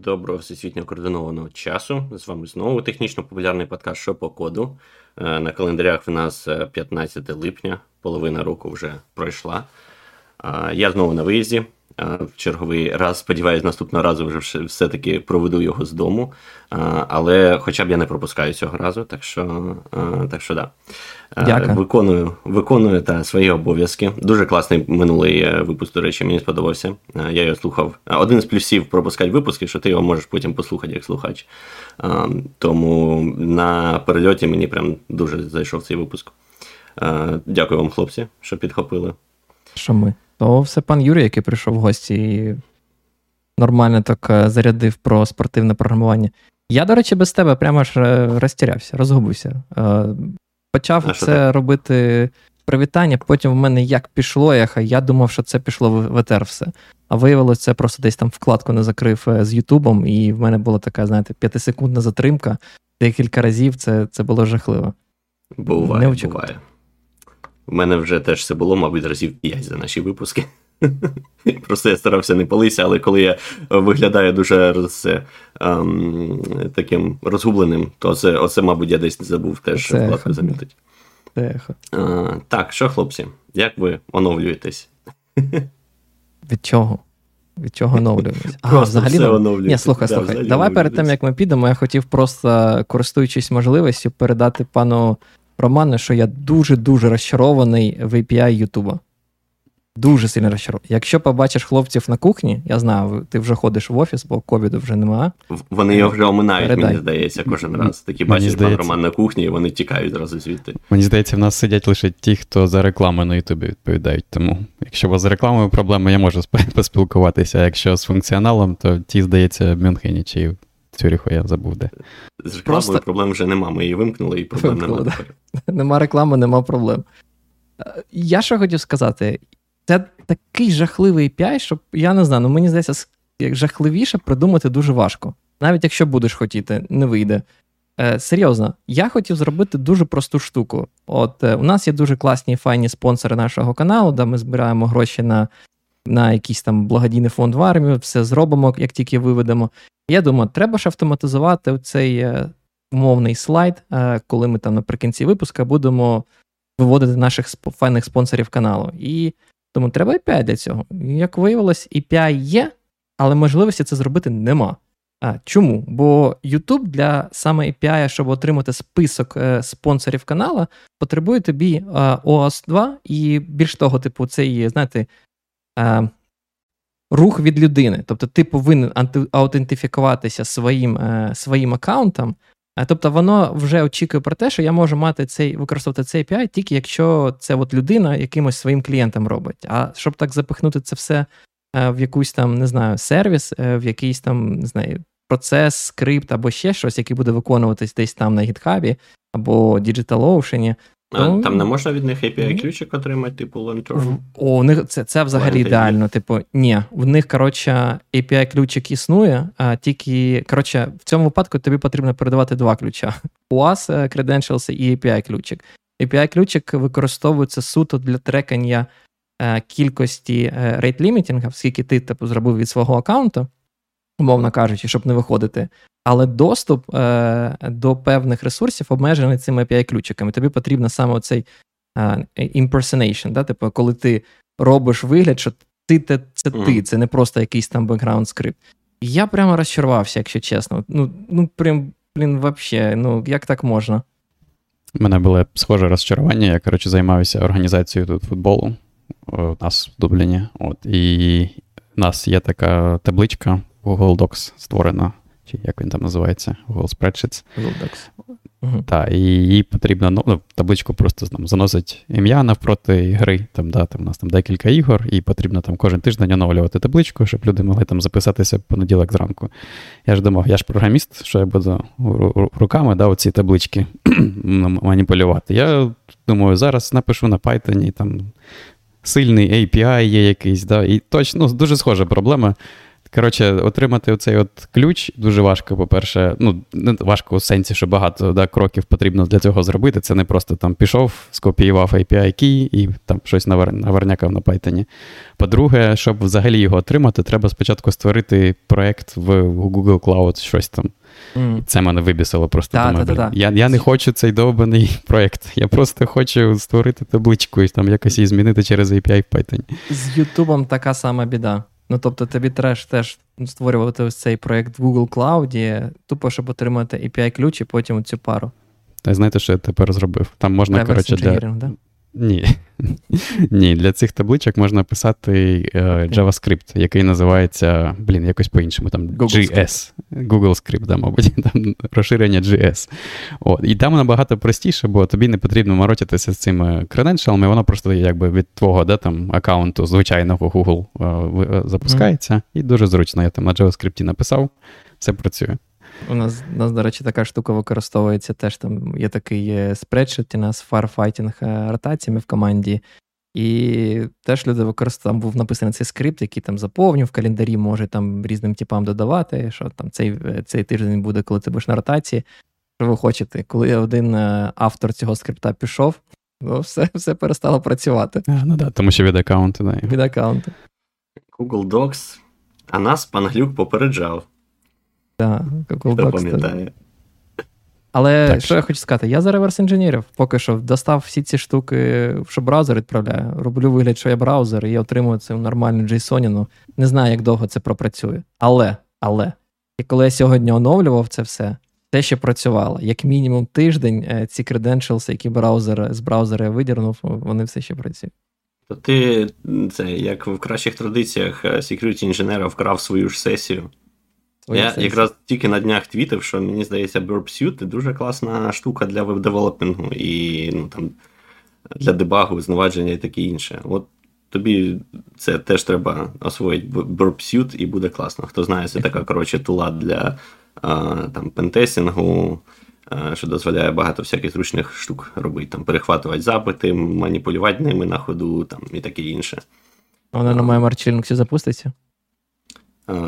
Доброго всесвітньо координованого часу. З вами знову технічно популярний подкаст «Що по коду. Е, на календарях в нас 15 е, липня, половина року вже пройшла. Я знову на виїзді. В черговий раз, сподіваюся, наступного разу вже все-таки проведу його з дому. Але хоча б я не пропускаю цього разу, так що так що да. Дякую. Виконую виконую та свої обов'язки. Дуже класний минулий е, випуск, до речі, мені сподобався. Я його слухав. Один з плюсів пропускати випуски, що ти його можеш потім послухати як слухач. Тому на перельоті мені прям дуже зайшов цей випуск. Дякую вам, хлопці, що підхопили. Що ми? То все пан Юрій, який прийшов в гості і нормально так е, зарядив про спортивне програмування. Я, до речі, без тебе прямо ж е, розтірявся, розгубився. Е, почав а це робити привітання, потім в мене як пішло, ехо, я думав, що це пішло в етер все. А виявилося, це просто десь там вкладку не закрив з Ютубом, і в мене була така, знаєте, п'ятисекундна затримка. Декілька разів це це було жахливо. Буває, Не буває. У мене вже теж все було, мабуть, разів 5 за наші випуски. Просто я старався не палися, але коли я виглядаю дуже роз, ем, таким розгубленим, то це, оце, мабуть, я десь забув теж це вкладку замітити. А, так, що, хлопці, як ви оновлюєтесь? Від чого? Від чого оновлюємося? А, взагалі, все оновлюється. Ні, слухай, да, слухай. Давай перед тим, як ми підемо, я хотів просто, користуючись можливістю, передати пану Романе, що я дуже-дуже розчарований в API Ютуба. Дуже сильно розчарований. Якщо побачиш хлопців на кухні, я знаю, ти вже ходиш в офіс, бо ковіду вже немає. Вони його вже оминають, Передай. мені здається, кожен раз. Такі бачиш пан Роман на кухні, і вони тікають зразу звідти. Мені здається, в нас сидять лише ті, хто за рекламу на Ютубі відповідають. Тому, якщо у вас з рекламою проблеми, я можу поспілкуватися. А якщо з функціоналом, то ті, здається, в Мюнхені чи Цюріху я забув де. З рекламою Просто... проблем вже нема. Ми її вимкнули, і проблем немає. Да. Нема реклами, нема проблем. Е, я що хотів сказати, це такий жахливий API, що я не знаю, ну мені здається, як жахливіше придумати дуже важко. Навіть якщо будеш хотіти, не вийде. Е, Серйозно, я хотів зробити дуже просту штуку. От е, у нас є дуже класні файні спонсори нашого каналу, де ми збираємо гроші на на якийсь там благодійний фонд в армію, все зробимо, як тільки виведемо. Я думаю, треба ж автоматизувати цей е, умовний слайд, е, коли ми там наприкінці випуска будемо виводити наших файних спонсорів каналу. І тому треба API для цього. Як виявилось, API є, але можливості це зробити нема. А чому? Бо YouTube для саме API, щоб отримати список е, спонсорів канала, потребує тобі е, OAuth 2, і більш того, типу, це є, знаєте, е, рух від людини. Тобто ти повинен аутентифікуватися своїм е, своїм аккаунтом. Тобто воно вже очікує про те, що я можу мати цей використовувати цей API тільки якщо це от людина якимось своїм клієнтом робить. А щоб так запихнути це все е, в якусь там, не знаю, сервіс, е, в якийсь там, не знаю, процес, скрипт або ще щось, який буде виконуватись десь там на GitHub або DigitalOcean, а ну, Там не можна від них API-ключик отримати, типу Lantern? О, у них це це взагалі Lantern. ідеально. Типу, ні, в них, коротше, API-ключик існує, а тільки, коротше, в цьому випадку тобі потрібно передавати два ключа: UAS е, Credentials і API-ключик. API-ключик використовується суто для трекання е, кількості rate limiting а, скільки ти типу, зробив від свого аккаунту, умовно кажучи, щоб не виходити але доступ е, до певних ресурсів обмежений цими API-ключиками. Тобі потрібно саме цей е, impersonation, да? типу, коли ти робиш вигляд, що ти це, це mm. ти, це не просто якийсь там бекграунд скрипт. Я прямо розчарувався, якщо чесно. Ну, ну прям, блін, вообще, ну як так можна? У мене було схоже розчарування. Я, коротше, займаюся організацією тут футболу у нас в Дубліні. От, І у нас є така табличка Google Docs створена чи як він там називається, Google Spreadsheets. Google Угу. Так, і їй потрібно ну, ну, табличку просто там заносить ім'я навпроти гри. Там, да, там, У нас там декілька ігор, і потрібно там кожен тиждень оновлювати табличку, щоб люди могли там записатися в понеділок зранку. Я ж думав, я ж програміст, що я буду руками да, оці таблички маніпулювати. Я думаю, зараз напишу на Python, там сильний API є якийсь, да, і точно ну, дуже схожа проблема коротше, отримати оцей от ключ дуже важко, по-перше, ну, не важко у сенсі, що багато да, кроків потрібно для цього зробити. Це не просто там пішов, скопіював API key і там щось навернякав на Python. По-друге, щоб взагалі його отримати, треба спочатку створити проєкт в Google Cloud, щось там. Mm. Це мене вибісило просто. Да, думаю, да, да, я я не хочу цей довбаний проєкт. Я просто хочу створити табличку і там якось її змінити через API в Python. З Ютубом така сама біда. Ну, тобто, тобі треба теж створювати ось цей проєкт в Google Cloud, тупо, щоб отримати API-ключ і потім цю пару. Та знаєте, що я тепер зробив? Там можна, коротше, для... Да? Ні. Ні, для цих табличок можна писати uh, JavaScript, який називається, блін, якось по-іншому, там Google GS. Google Script, да, мабуть, там розширення GS. От. І там набагато простіше, бо тобі не потрібно морочитися з цими credential ами, воно просто якби від твого да, там, аккаунту звичайного Google uh, запускається. Mm. І дуже зручно. Я там на JavaScript написав, все працює. У нас, у нас, до речі, така штука використовується теж там є такий spreadsheet у нас firefighting е, ротаціями в команді. І теж люди використовують, там був написаний цей скрипт, який там заповнює в календарі, може там різним типам додавати, що там цей е, цей тиждень буде, коли ти будеш на ротації. Що ви хочете? Коли один е, автор цього скрипта пішов, ну все все перестало працювати. А, Ну да, тому що від аккаунту, да. Від аккаунту. Google Docs, а нас пан Глюк попереджав. Так, Google Docs. пам'ятає. Але так. що я хочу сказати, я за реверс інженерів поки що достав всі ці штуки, що браузер відправляю. Роблю вигляд, що я браузер, і я отримую це в нормальну JSON. Не знаю, як довго це пропрацює. Але, але, і коли я сьогодні оновлював це все, те ще працювало. Як мінімум тиждень е, ці credentials, які браузер з браузера я видірнув, вони все ще працюють. То ти це як в кращих традиціях security інженера вкрав свою ж сесію. Я сенсі. якраз тільки на днях твітив, що мені здається, Burp дуже класна штука для веб-девелопінгу і ну, там, для дебагу, зневадження і таке інше. От тобі це теж треба освоїти Burp і буде класно. Хто знає, це така коротше тула для а, там, пентесінгу, а, що дозволяє багато всяких зручних штук робити. Там, Перехватувати запити, маніпулювати ними на ходу там, і таке інше. Вона на моєму арчільноксі запуститься?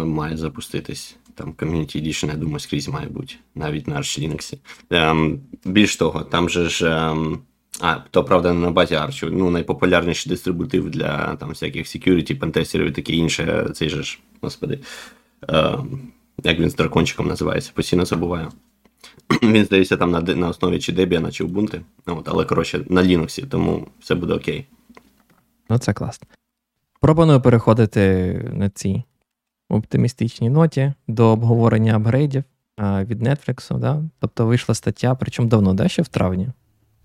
Має запуститись там Community Edition, я думаю, скрізь має бути, навіть на Arch Linux. Ем, Більш того, там же ж. Ем, а, то правда не на базі Arch, ну, найпопулярніший дистрибутив для там всяких security, пентестерів і таке інше. Цей же ж, господи. Ем, як він з дракончиком називається, постійно забуваю. Він здається там на на основі чи Debian, чи Ubuntu, от, але коротше на Linux, тому все буде окей. Ну, це класно. Пропоную переходити на ці оптимістичній ноті до обговорення апгрейдів від Netflix. Да? Тобто вийшла стаття, причому давно, да? ще в травні.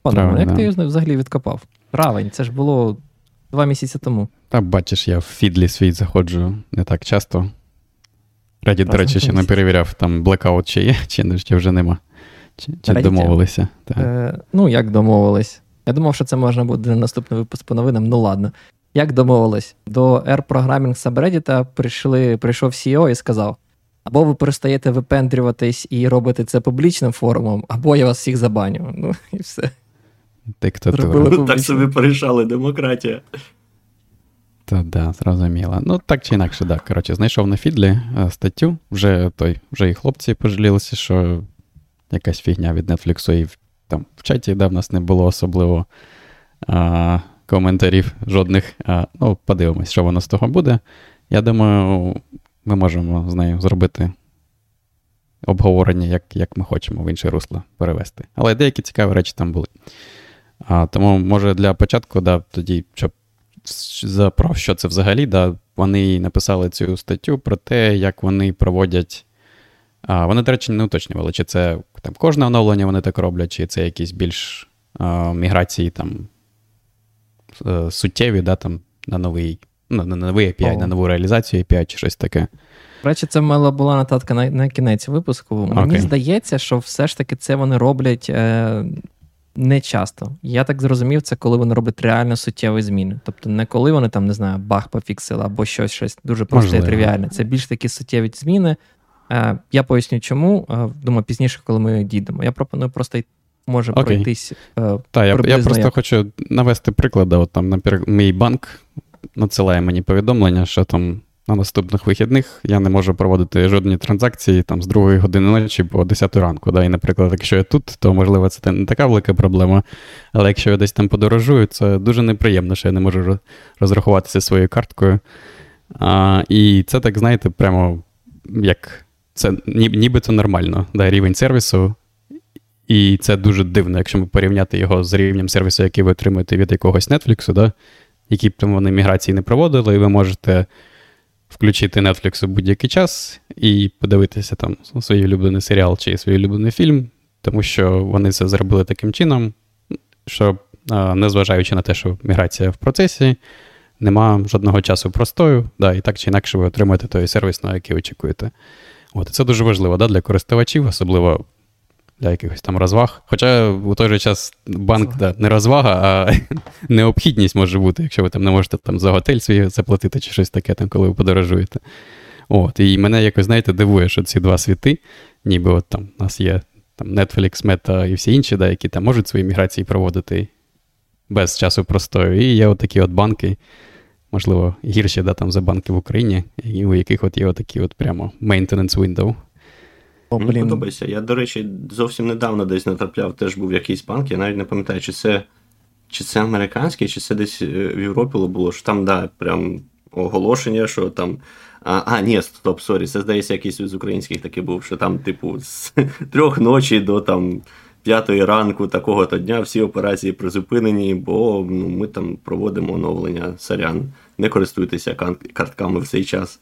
Пане, як да. ти її взагалі відкопав? Травень, це ж було два місяці тому. Та бачиш, я в фідлі свій заходжу не так часто. Reddit, до речі, ще не перевіряв, там блекаут чи є, чи, чи вже нема. Чи, чи домовилися? Е, Ну, як домовились? Я думав, що це можна буде на наступний випуск по новинам. Ну ладно. Як домовились, до R Programming Subreddit прийшли, прийшов CEO і сказав: або ви перестаєте випендрюватись і робити це публічним форумом, або я вас всіх забаню. Ну і все. Диктатура. Так собі порішали демократія. Та да, зрозуміло. Ну, так чи інакше, так. Коротше, знайшов на Фідлі е, статтю, вже той, вже і хлопці пожалілися, що якась фігня від Netflix, і там в чаті да, в нас не було особливо. А, коментарів жодних. Ну, подивимось, що воно з того буде. Я думаю, ми можемо з нею зробити обговорення, як як ми хочемо в інше русло перевести. Але деякі цікаві речі там були. А, Тому, може, для початку, да, тоді, щоб за про що це взагалі, да, вони написали цю статтю про те, як вони проводять. А, Вони, до речі, не уточнювали, чи це там кожне оновлення вони так роблять, чи це якісь більш а, міграції там суттєві, да, там, на новий ну, на новий API, О. на нову реалізацію API чи щось таке. До речі, це мала була нотатка на на кінець випуску. Okay. Мені здається, що все ж таки це вони роблять е, не часто. Я так зрозумів, це коли вони роблять реально суттєві зміни. Тобто, не коли вони там, не знаю, баг пофіксили або щось щось дуже просте і тривіальне. Це більш такі суттєві зміни. Е, Я поясню, чому. Е, думаю, пізніше, коли ми дійдемо. Я пропоную просто може Окей. пройтись. Е, Так, я я просто як... хочу навести приклад. От там, наприклад, мій банк надсилає мені повідомлення, що там на наступних вихідних я не можу проводити жодні транзакції там з 2 години ночі по 10 ранку. Да? І, наприклад, якщо я тут, то можливо це не така велика проблема. Але якщо я десь там подорожую, це дуже неприємно, що я не можу розрахуватися своєю карткою. А, І це так, знаєте, прямо як це ніби це нормально, да, рівень сервісу. І це дуже дивно, якщо ми порівняти його з рівнем сервісу, який ви отримуєте від якогось Netflix, да, які б там вони міграції не проводили, і ви можете включити Netflix у будь-який час і подивитися там свій улюблений серіал чи свій улюблений фільм, тому що вони це зробили таким чином, що, незважаючи на те, що міграція в процесі, нема жодного часу простою, да, і так чи інакше ви отримаєте той сервіс, на який очікуєте. От, Це дуже важливо да, для користувачів, особливо для якихось там розваг. Хоча у той же час банк да, не розвага, а необхідність може бути, якщо ви там не можете там за готель свій заплатити чи щось таке, там, коли ви подорожуєте. От, І мене якось, знаєте, дивує, що ці два світи, ніби от там у нас є там Netflix, Meta і всі інші, да, які там можуть свої міграції проводити без часу простою. І є от такі от банки, можливо, гірші да, там за банки в Україні, і у яких от є отакі от прямо maintenance window. О, блін. Мені подобається. Я, до речі, зовсім недавно десь натрапляв, теж був якийсь банк, я навіть не пам'ятаю, чи це чи це американський, чи це десь е, в Європі було, що там, да, прям оголошення, що там. А, а ні, стоп, sorry, це здається, якийсь з українських таки був, що там, типу, з трьох ночі до там п'ятої ранку такого-то дня всі операції призупинені, бо ну, ми там проводимо оновлення сорян. Не користуйтеся картками в цей час.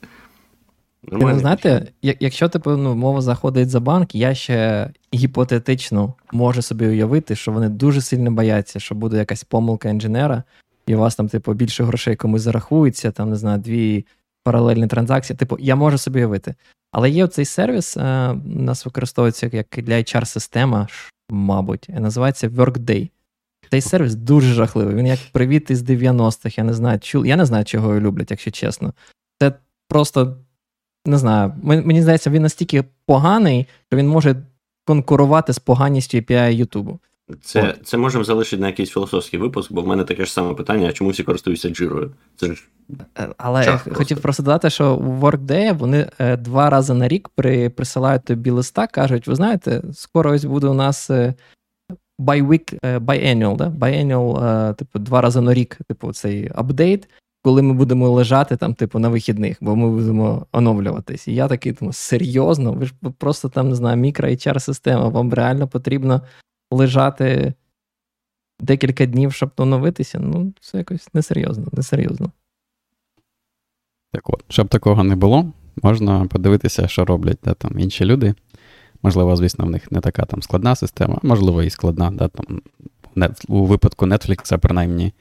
Ну, знаєте, якщо типу, ну, мова заходить за банк, я ще гіпотетично можу собі уявити, що вони дуже сильно бояться, що буде якась помилка інженера, і у вас там, типу, більше грошей комусь зарахується, там, не знаю, дві паралельні транзакції. Типу, я можу собі уявити. Але є цей сервіс, е, у нас використовується як для HR-система, мабуть, і називається Workday. Цей сервіс дуже жахливий. Він як привіт із 90-х, я не знаю, чу... я не знаю, чого його люблять, якщо чесно. Це просто не знаю, мені здається, він настільки поганий, що він може конкурувати з поганістю API Ютубу. Це це можемо залишити на якийсь філософський випуск, бо в мене таке ж саме питання: чому всі користуються джирою? Це ж е, Але я хотів просто. просто додати, що у Workday вони е, два рази на рік при, присилають тобі листа, кажуть: ви знаєте, скоро ось буде у нас е, bi-week, biannual, да? biannual, типу, два рази на рік, типу, цей апдейт коли ми будемо лежати там, типу, на вихідних, бо ми будемо оновлюватись. І я такий думаю, серйозно, ви ж просто там не знаю, мікро hr система вам реально потрібно лежати декілька днів, щоб оновитися. Ну, це якось несерйозно, несерйозно. Так от, щоб такого не було, можна подивитися, що роблять да, там інші люди. Можливо, звісно, в них не така там складна система, можливо, і складна. Да, там, У випадку Netflix, принаймні,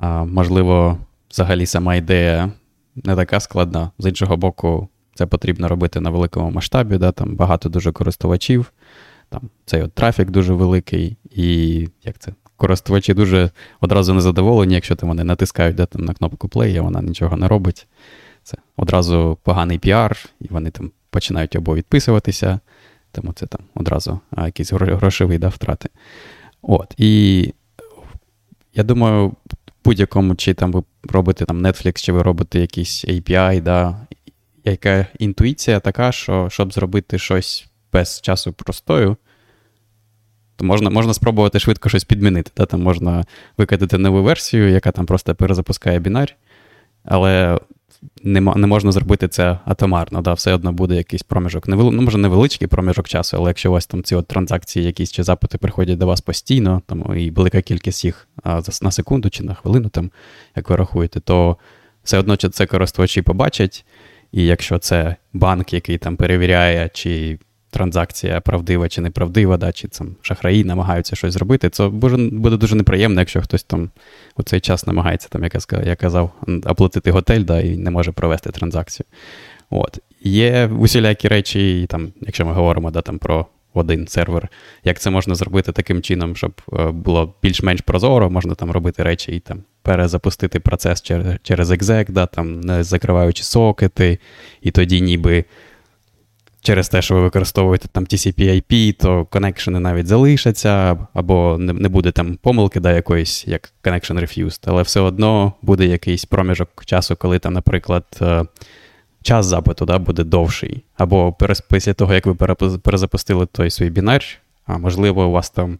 а, можливо, взагалі сама ідея не така складна. З іншого боку, це потрібно робити на великому масштабі, да, там багато дуже користувачів, там цей от трафік дуже великий, і як це? Користувачі дуже одразу незадоволені, якщо там вони натискають да, там, на кнопку play, а вона нічого не робить. Це одразу поганий піар, і вони там починають або відписуватися, тому це там одразу а, якісь грошові да, втрати. От, І я думаю, будь-якому, чи там ви робите там Netflix, чи ви робите якийсь API, да, яка інтуїція така, що щоб зробити щось без часу простою, то можна можна спробувати швидко щось підмінити. Да? Там можна викидати нову версію, яка там просто перезапускає бінар, але не можна зробити це атомарно, да, все одно буде якийсь проміжок. Невели, ну, може, невеличкий проміжок часу, але якщо у вас там ці от транзакції, якісь чи запити приходять до вас постійно, там і велика кількість їх а, на секунду чи на хвилину, там, як ви рахуєте, то все одно це користувачі побачать. І якщо це банк, який там перевіряє, чи транзакція правдива чи неправдива, да, чи там шахраї намагаються щось зробити, це буде дуже неприємно, якщо хтось там у цей час намагається, там, як я казав, оплатити готель да, і не може провести транзакцію. От. Є усілякі речі, там, якщо ми говоримо да, там, про один сервер, як це можна зробити таким чином, щоб е, було більш-менш прозоро, можна там робити речі і там перезапустити процес через через exec, да, там, не закриваючи сокети, і тоді ніби через те, що ви використовуєте там TCP-IP, то коннекшени навіть залишаться, або не не буде там помилки да, якоїсь, як connection refused, але все одно буде якийсь проміжок часу, коли там, наприклад, е, час запиту да, буде довший. Або після того, як ви перезапустили той свій бінар, а можливо, у вас там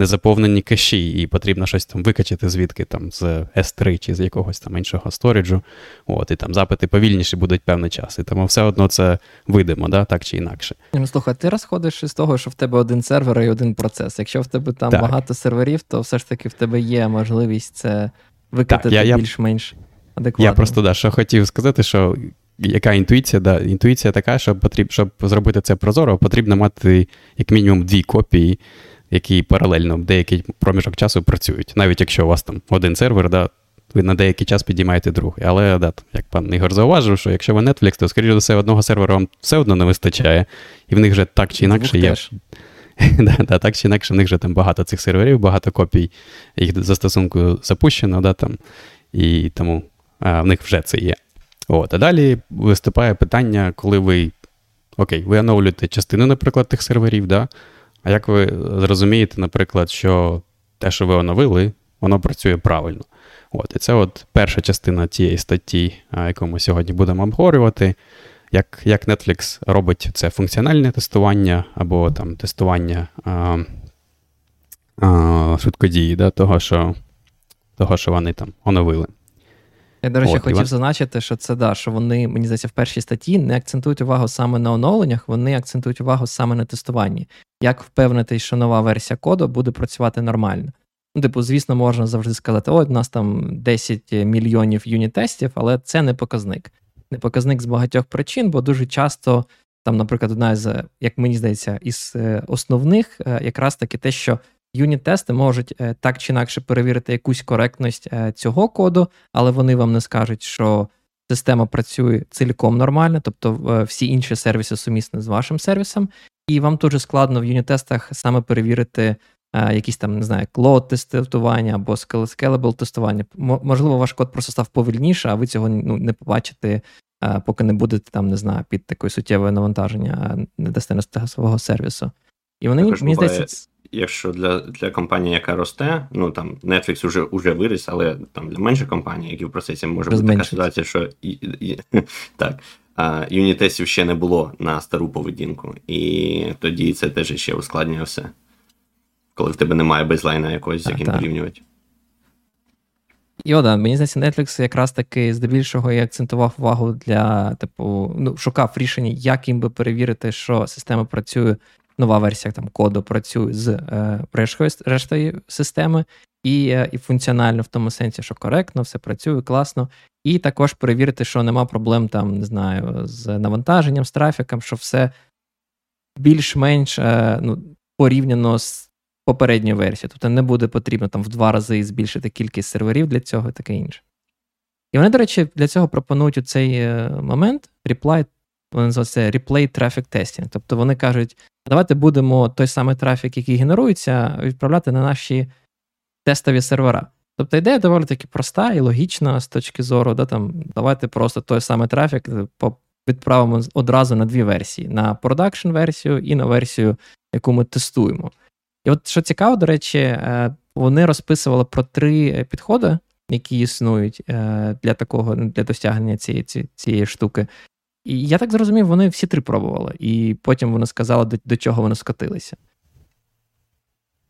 незаповнені кеші, і потрібно щось там викачати звідки там з S3 чи з якогось там іншого сторіджу. От, І там запити повільніші будуть певний час. І тому все одно це видимо, да, так чи інакше. Ну, слухай, ти розходиш із того, що в тебе один сервер і один процес. Якщо в тебе там так. багато серверів, то все ж таки в тебе є можливість це викатати більш-менш адекватно. Я просто да, що хотів сказати, що. Яка інтуїція? Да, Інтуїція така, що потріб, щоб зробити це прозоро, потрібно мати як мінімум дві копії які паралельно в деякий проміжок часу працюють. Навіть якщо у вас там один сервер, да, ви на деякий час підіймаєте другий. Але да, як пан Ігор зауважив, що якщо ви Netflix, то, скоріше за все, одного сервера вам все одно не вистачає, і в них вже так чи інакше є. да, да, Так чи інакше, в них вже там багато цих серверів, багато копій їх застосунку запущено, да, там, і тому а, в них вже це є. От, А далі виступає питання, коли ви окей, ви оновлюєте частину, наприклад, тих серверів, да, а як ви зрозумієте, наприклад, що те, що ви оновили, воно працює правильно? От, І це от перша частина тієї статті, яку ми сьогодні будемо обговорювати. Як як Netflix робить це функціональне тестування або там тестування а, а, швидкодії, да, того, що того, що вони там оновили. Я, до речі, От, хотів Іван... зазначити, що це да, що вони, мені здається, в першій статті не акцентують увагу саме на оновленнях, вони акцентують увагу саме на тестуванні. Як впевнитись, що нова версія коду буде працювати нормально? Ну, типу, звісно, можна завжди сказати, о, у нас там 10 мільйонів юніт-тестів, але це не показник. Не показник з багатьох причин, бо дуже часто, там, наприклад, одна з, як мені здається, із е, основних, е, якраз таки те, що Юніт-тести можуть е, так чи інакше перевірити якусь коректність е, цього коду, але вони вам не скажуть, що система працює цілком нормально, тобто е, всі інші сервіси сумісні з вашим сервісом, і вам дуже складно в юніт-тестах саме перевірити якісь там, не знаю, клод тестування або scalable тестування. Можливо, ваш код просто став повільніше, а ви цього ну, не побачите, поки не будете там, не знаю, під такою суттєвою навантаження не дасте свого сервісу. І вони мені здається якщо для для компанії, яка росте, ну там Netflix уже уже виріс, але там для менших компаній, які в процесі може бути така ситуація, що і, і, так. А юнітестів ще не було на стару поведінку, і тоді це теж ще ускладнює все. Коли в тебе немає бейзлайна якогось, з яким порівнювати. І да, мені здається, Netflix якраз таки здебільшого і акцентував увагу для, типу, ну, шукав рішення, як їм би перевірити, що система працює нова версія там коду працює з е, рештою системи, і е, і функціонально в тому сенсі, що коректно, все працює класно. І також перевірити, що нема проблем там, не знаю, з навантаженням, з трафіком, що все більш-менш е, ну, порівняно з попередньою версією. Тобто не буде потрібно там в два рази збільшити кількість серверів для цього і таке інше. І вони, до речі, для цього пропонують у цей е, момент reply, вони називають це replay traffic testing. Тобто вони кажуть, давайте будемо той самий трафік, який генерується, відправляти на наші тестові сервера. Тобто ідея доволі таки проста і логічна з точки зору, да, там, давайте просто той самий трафік е, відправимо одразу на дві версії: на продакшн версію і на версію, яку ми тестуємо. І от що цікаво, до речі, е, вони розписували про три підходи, які існують е, для такого для досягнення цієї, цієї штуки. І я так зрозумів, вони всі три пробували, і потім вони сказали, до, до чого вони скотилися.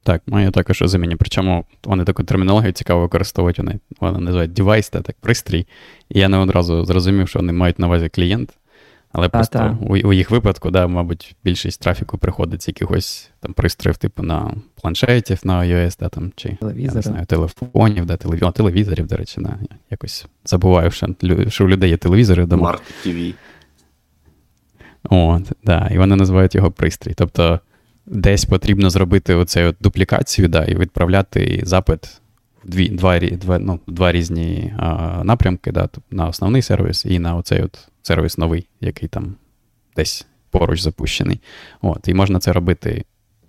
Так, моє також розуміння. Причому вони таку термінологію цікаво використовують, вони вони називають девайс, та так пристрій. І я не одразу зрозумів, що вони мають на увазі клієнт. Але а, просто у, у їх випадку, да, мабуть, більшість трафіку приходить з якихось там пристроїв, типу на планшетів, на iOS, да, там, чи я не знаю, телефонів, да, телевізорів, телевізорів, до речі, да, якось забуваю, що, що у людей є телевізори. Smart TV. От, да, І вони називають його пристрій. Тобто десь потрібно зробити оцю от дуплікацію да, і відправляти запит в дві, два два, ну, два різні а, напрямки да, на основний сервіс і на оцей от сервіс новий, який там десь поруч запущений. От, І можна це робити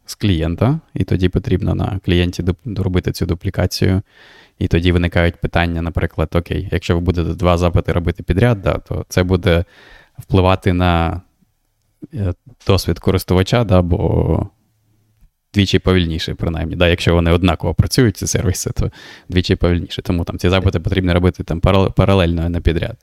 з клієнта, і тоді потрібно на клієнті доробити цю дуплікацію. І тоді виникають питання, наприклад, окей, якщо ви будете два запити робити підряд, да, то це буде впливати на досвід користувача, да, бо двічі повільніше, принаймні. Да, Якщо вони однаково працюють, ці сервіси, то двічі повільніше. Тому там ці запити потрібно робити там паралельно, на не підряд.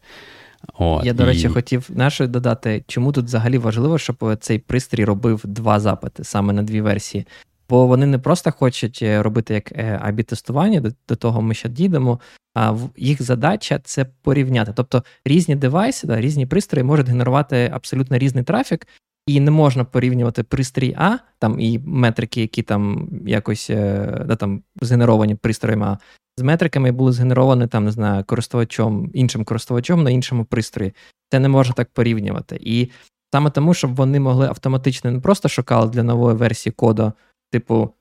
От, Я, до речі, і... хотів наше додати, чому тут взагалі важливо, щоб цей пристрій робив два запити саме на дві версії. Бо вони не просто хочуть е, робити як абі тестування, до, до того ми ще дійдемо. А їх задача це порівняти. Тобто різні девайси, да, різні пристрої можуть генерувати абсолютно різний трафік, і не можна порівнювати пристрій А, там і метрики, які там якось е, да, там згенеровані пристроєм А, з метриками були згенеровані там, не знаю, користувачом, іншим користувачом на іншому пристрої. Це не можна так порівнювати. І саме тому, щоб вони могли автоматично не просто шукали для нової версії коду, типу,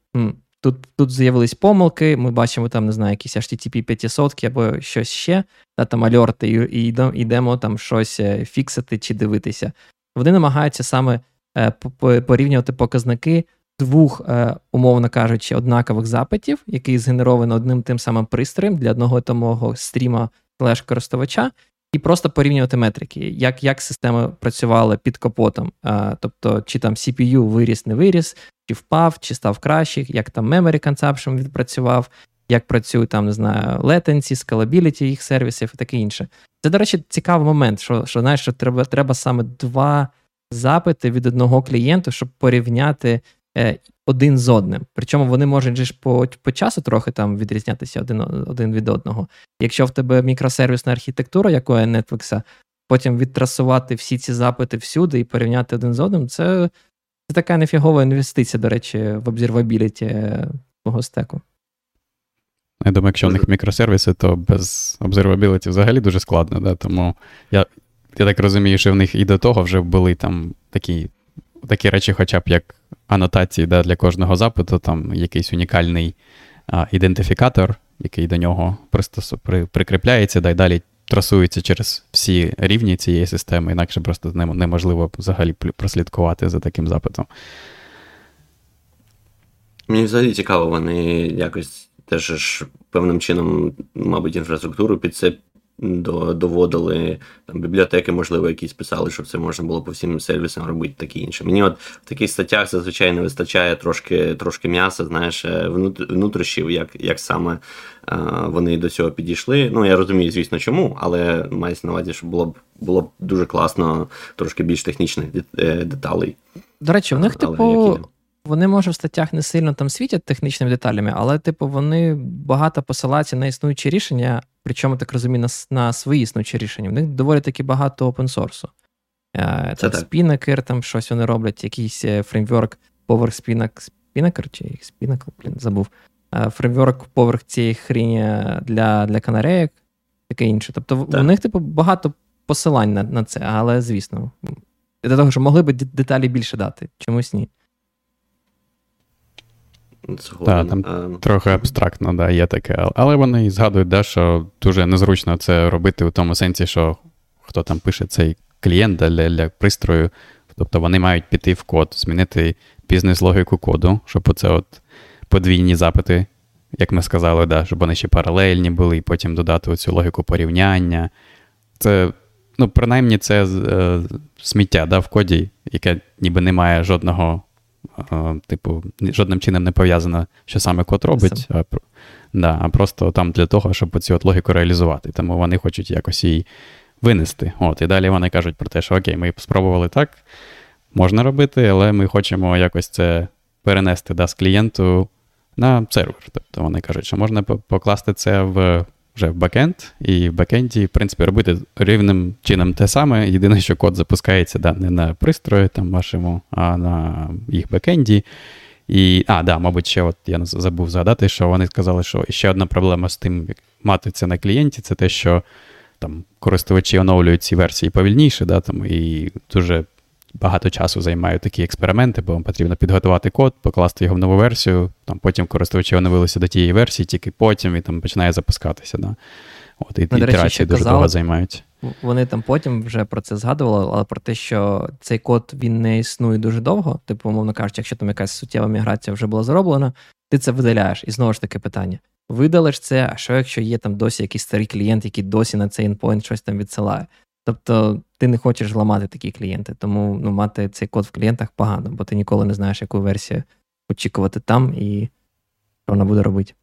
тут тут з'явились помилки, ми бачимо там, не знаю, якісь HTTP 500 або щось ще, та там альорти, і йдемо там щось е, фіксити чи дивитися. Вони намагаються саме е, порівнювати показники двох, е, умовно кажучи, однакових запитів, які згенеровані одним тим самим пристроєм для одного того стріма користувача, і просто порівнювати метрики, як як система працювала під капотом. А, Тобто, чи там CPU виріс, не виріс, чи впав, чи став краще, як там memory consumption відпрацював, як працює там, не знаю, latency, scalability їх сервісів і таке інше. Це, до речі, цікавий момент, що що знаєш, що треба треба саме два запити від одного клієнту, щоб порівняти один з одним. Причому вони можуть ж по по часу трохи там відрізнятися один один від одного. Якщо в тебе мікросервісна архітектура, якої Netflix, потім відтрасувати всі ці запити всюди і порівняти один з одним, це це така нефігова інвестиція, до речі, в обзервабіліті твого стеку. Я думаю, якщо у них мікросервіси, то без обзервабіліті взагалі дуже складно. Да? Тому я я так розумію, що в них і до того вже були там такі такі речі, хоча б як анотації да, для кожного запиту, там якийсь унікальний а, ідентифікатор, який до нього пристос, при, прикріпляється, да, і далі трасується через всі рівні цієї системи, інакше просто неможливо взагалі прослідкувати за таким запитом. Мені взагалі цікаво, вони якось теж певним чином, мабуть, інфраструктуру під це доводили там бібліотеки, можливо, якісь писали, щоб це можна було по всім сервісам робити, таке інше. Мені от в таких статтях зазвичай не вистачає трошки трошки м'яса, знаєш, е, внутрішнів, як як саме е, вони до цього підійшли. Ну, я розумію, звісно, чому, але мається на увазі, що було б було б дуже класно, трошки більш технічних е, деталей. До речі, в них, типу. Вони, може, в статтях не сильно там світять технічними деталями, але, типу, вони багато посилаються на існуючі рішення, причому так розумію, на на свої існуючі рішення. В них доволі таки багато опенсорсу. Е, там Spinnaker, там щось вони роблять, якийсь е, фреймворк поверх Spinnaker, чи Spinnacle, блін, забув. Е, фреймворк поверх цієї хріні для для канарейок, таке інше. Тобто так. у них, типу, багато посилань на на це, але звісно. Для того, що могли б деталі більше дати, чомусь ні. Так, там а... трохи абстрактно, да, є таке. Але вони згадують, да, що дуже незручно це робити у тому сенсі, що хто там пише цей клієнт для, для пристрою. Тобто вони мають піти в код, змінити бізнес-логіку коду, щоб оце от подвійні запити, як ми сказали, да, щоб вони ще паралельні були, і потім додати оцю логіку порівняння. Це, ну, принаймні, це е, сміття да, в коді, яке ніби не має жодного типу, жодним чином не пов'язано, що саме код робить, а да, а просто там для того, щоб цю от логіку реалізувати. Тому вони хочуть якось її винести. От, І далі вони кажуть про те, що окей, ми спробували так, можна робити, але ми хочемо якось це перенести да, з клієнту на сервер. Тобто вони кажуть, що можна покласти це в вже в бекенд, і в бекенді, в принципі, робити рівним чином те саме. Єдине, що код запускається да, не на пристрої там вашому, а на їх бекенді. І, а, да, мабуть, ще от я забув згадати, що вони сказали, що ще одна проблема з тим, як мати це на клієнті, це те, що там користувачі оновлюють ці версії повільніше, да, там, і дуже багато часу займають такі експерименти, бо вам потрібно підготувати код, покласти його в нову версію, там потім користувачі оновилися до тієї версії, тільки потім і там починає запускатися. Да. От, І ну, ітерації дуже казали, довго займають. Вони там потім вже про це згадували, але про те, що цей код він не існує дуже довго. Типу, умовно кажучи, якщо там якась суттєва міграція вже була зроблена, ти це видаляєш. І знову ж таки питання: видалиш це, а що якщо є там досі якийсь старий клієнт, який досі на цей endpoint щось там відсилає? Тобто ти не хочеш ламати такі клієнти, тому ну, мати цей код в клієнтах погано, бо ти ніколи не знаєш, яку версію очікувати там і що вона буде робити.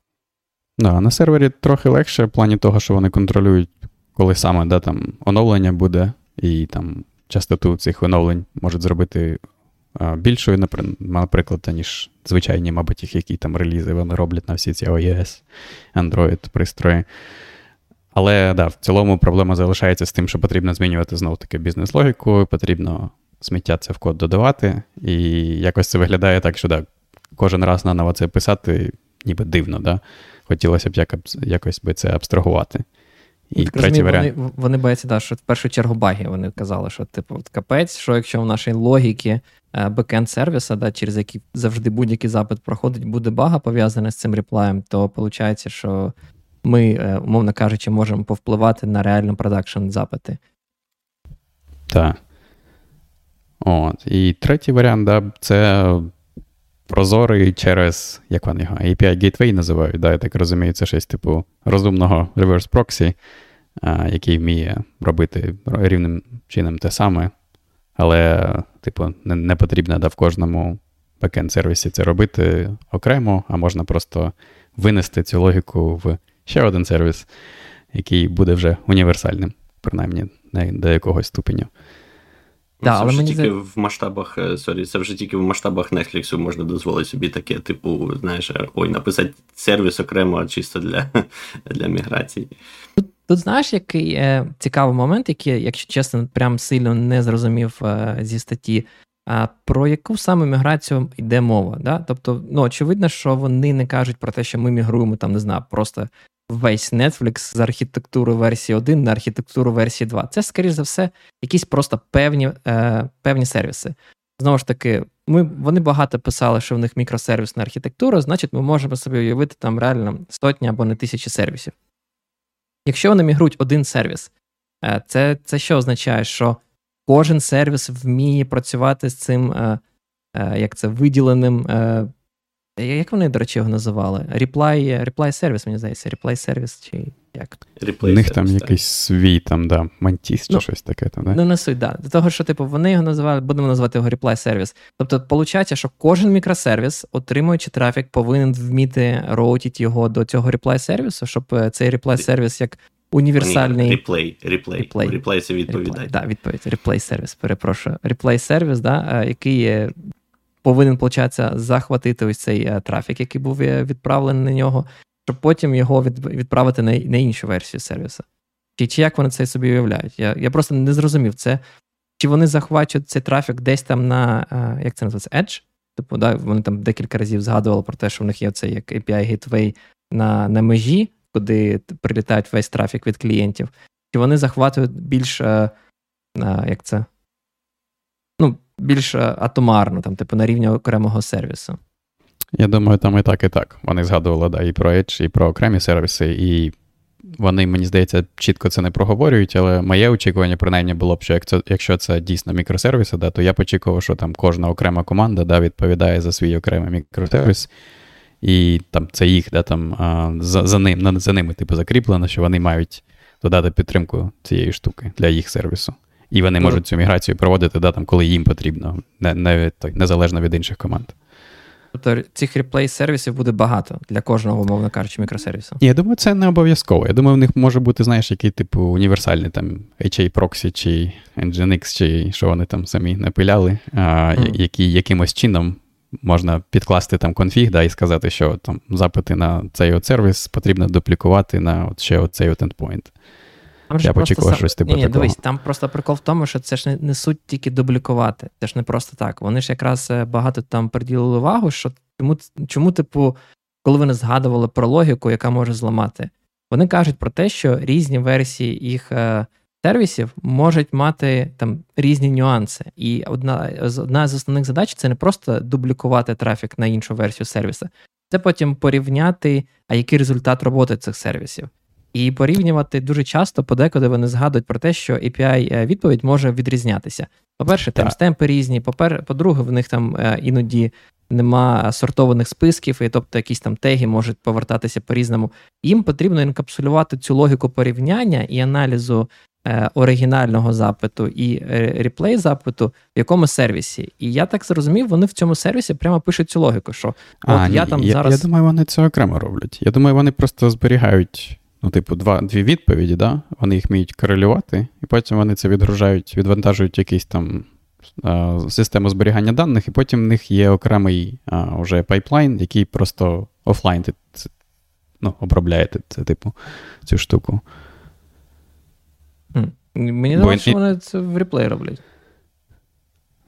Да, на сервері трохи легше в плані того, що вони контролюють, коли саме да, там, оновлення буде, і там частоту цих оновлень можуть зробити а, більшою, наприклад, ніж звичайні, мабуть, які там релізи вони роблять на всі ці iOS, Android пристрої. Але да, в цілому проблема залишається з тим, що потрібно змінювати знову таки бізнес-логіку, потрібно сміття це в код додавати. І якось це виглядає так, що да, кожен раз наново це писати, ніби дивно. да? Хотілося б якось би це абстрагувати. І так, третій варіант. Вони вони бояться, да, що в першу чергу баги. Вони казали, що типу капець, що якщо в нашій логіки е, бекенд сервіса, да, через який завжди будь-який запит проходить, буде бага пов'язана з цим реплаєм, то виходить, що ми, е, умовно кажучи, можемо повпливати на реально продакшн запити. Так. От. І третій варіант, да, це прозорий через, як вони його, API Gateway називають, да, я так розумію, це щось типу розумного reverse proxy, який вміє робити рівним чином те саме, але, типу, не, не потрібно да, в кожному бекенд сервісі це робити окремо, а можна просто винести цю логіку в ще один сервіс, який буде вже універсальним, принаймні до якогось ступеня. Да, це але вже мені тільки за... в масштабах, sorry, е, це вже тільки в масштабах Netflix можна дозволити собі таке, типу, знаєш, ой, написати сервіс окремо чисто для для міграції. Тут, тут знаєш, який е, цікавий момент, який, якщо чесно, прям сильно не зрозумів е, зі статті. А про яку саме міграцію йде мова? Да? Тобто, ну очевидно, що вони не кажуть про те, що ми мігруємо там, не знаю, просто весь Netflix з архітектури версії 1 на архітектуру версії 2. Це, скоріш за все, якісь просто певні е, певні сервіси. Знову ж таки, ми, вони багато писали, що в них мікросервісна архітектура, значить, ми можемо собі уявити там реально сотні або не тисячі сервісів. Якщо вони мігрують один сервіс, е, це це що означає, що кожен сервіс вміє працювати з цим, е, е, як це, виділеним е, як вони, до речі, його називали? Reply reply сервіс, мені здається, reply сервіс чи як? Replay У них там так. якийсь свій там, да, мантіс чи ну, щось таке. там, да? Ну, не суть, да. До того, що, типу, вони його називали, будемо називати його reply сервіс. Тобто, виходить, що кожен мікросервіс, отримуючи трафік, повинен вміти роутити його до цього reply сервісу, щоб е, цей reply сервіс як універсальний. Реплей, реплей. Реплей, це відповідає. Так, да, відповідь. Реплей сервіс, перепрошую. Реплей сервіс, да, е, який повинен, получатися, захватити ось цей е, трафік, який був е, відправлений на нього, щоб потім його відправити на на іншу версію сервісу. Чи чи як вони це собі уявляють? Я я просто не зрозумів це. Чи вони захвачують цей трафік десь там на е, як це називається, Edge? Типу, да, вони там декілька разів згадували про те, що в них є цей як API Gateway на на межі, куди прилітають весь трафік від клієнтів. Чи вони захватують більш, як це, більш е, атомарно, там, типу, на рівні окремого сервісу. Я думаю, там і так, і так. Вони згадували да, і про Edge, і про окремі сервіси, і вони, мені здається, чітко це не проговорюють, але моє очікування, принаймні, було б, що якщо, якщо це дійсно мікросервіси, да, то я б очікував, що там кожна окрема команда да, відповідає за свій окремий мікросервіс. І там це їх, да, там, за за, ним, за ними типу, закріплено, що вони мають додати підтримку цієї штуки для їх сервісу. І вони ну, можуть цю міграцію проводити, да, там, коли їм потрібно, не, не, незалежно від інших команд. Тобто цих реплей-сервісів буде багато для кожного, умовно кажучи, мікросервісу. Я думаю, це не обов'язково. Я думаю, в них може бути, знаєш, який типу універсальний там HA Proxy чи Nginx, чи що вони там самі напиляли, а, mm. які якимось чином можна підкласти там конфіг да, і сказати, що там запити на цей от сервіс потрібно дуплікувати на от ще оцей от endpoint. Там Я очікував щось типу. Ні, ні, дивись, там просто прикол в тому, що це ж не, не суть тільки дублікувати. Це ж не просто так. Вони ж якраз е, багато там приділили увагу, що чому, чому, типу, коли вони згадували про логіку, яка може зламати, вони кажуть про те, що різні версії їх е, сервісів можуть мати там різні нюанси. І одна, одна з основних задач це не просто дублікувати трафік на іншу версію сервіса, це потім порівняти, а який результат роботи цих сервісів. І порівнювати дуже часто, подекуди вони згадують про те, що API відповідь може відрізнятися. По-перше, темстемпи різні, по-друге, в них там е, іноді нема сортованих списків, і тобто якісь там теги можуть повертатися по-різному. Їм потрібно інкапсулювати цю логіку порівняння і аналізу е, оригінального запиту і реплей запиту, в якому сервісі. І я так зрозумів, вони в цьому сервісі прямо пишуть цю логіку, що а, от ні, я там я, зараз. Я думаю, вони це окремо роблять. Я думаю, вони просто зберігають. Ну, типу, два, дві відповіді, да? вони їх вміють корелювати, і потім вони це відгружають, відвантажують якийсь там а, систему зберігання даних, і потім в них є окремий а, вже пайплайн, який просто офлайн ну, обробляєте це, типу, цю штуку. Мені здається, що вони це в реплей роблять.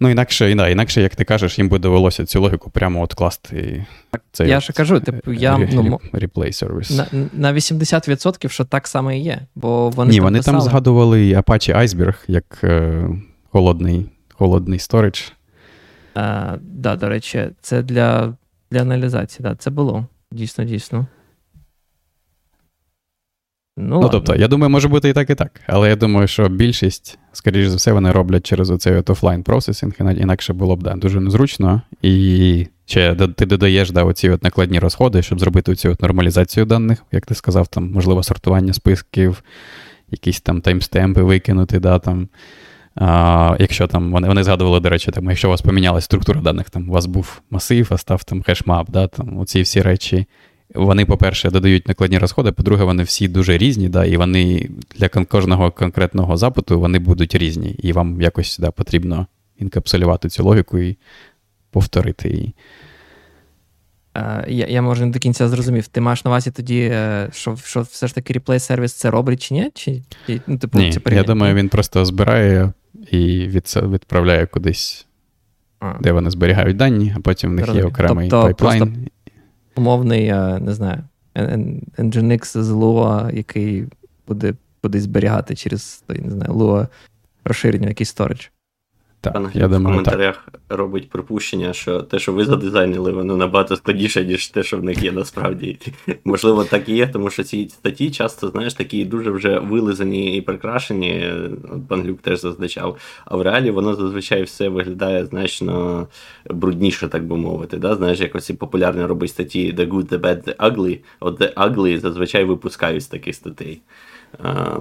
Ну, інакше, да, інакше, як ти кажеш, їм би довелося цю логіку прямо от класти. Цей я ж кажу, типу, я ну, реплей сервіс. На на 80%, що так само і є. Бо вони Ні, там вони писали. там згадували Apache Iceberg як е, холодний холодний сторідж. Так, да, до речі, це для для аналізації. Да, Це було. Дійсно, дійсно. Ну, ну тобто, я думаю, може бути і так, і так. Але я думаю, що більшість, скоріш за все, вони роблять через оцей от офлайн процесінг, інакше було б да, дуже незручно. І ще ти додаєш да, оці от накладні розходи, щоб зробити оцю от нормалізацію даних, як ти сказав, там, можливо, сортування списків, якісь там timestamp и викинути, да, там. А, Якщо там вони вони згадували, до речі, там, якщо у вас помінялася структура даних, там у вас був масив, а став там hash map, да, там, оці всі речі. Вони, по-перше, додають накладні розходи, по-друге, вони всі дуже різні, да, і вони для кожного конкретного запиту вони будуть різні. І вам якось да, потрібно інкапсулювати цю логіку і повторити її. Я я може не до кінця зрозумів. Ти маєш на увазі тоді, е, що що все ж таки replay сервіс це робить чи ні? Чи, ну, типу, ні, Я думаю, він просто збирає і від, відправляє кудись, а. де вони зберігають дані, а потім в них є окремий тобто, пайплайн. Просто умовний, не знаю, Nginx з Lua, який буде буде зберігати через не знаю, Lua розширення, якийсь сторідж. Так, я думаю, в коментарях так. робить припущення, що те, що ви задизайнили, воно набагато складніше, ніж те, що в них є насправді. Можливо, так і є, тому що ці статті часто, знаєш, такі дуже вже вилизані і прикрашені. Пан Глюк теж зазначав. А в реалі воно зазвичай все виглядає значно брудніше, так би мовити. Да? Знаєш, як оці популярні робить статті The Good, The Bad, The Ugly. От The Ugly зазвичай випускають з таких статей.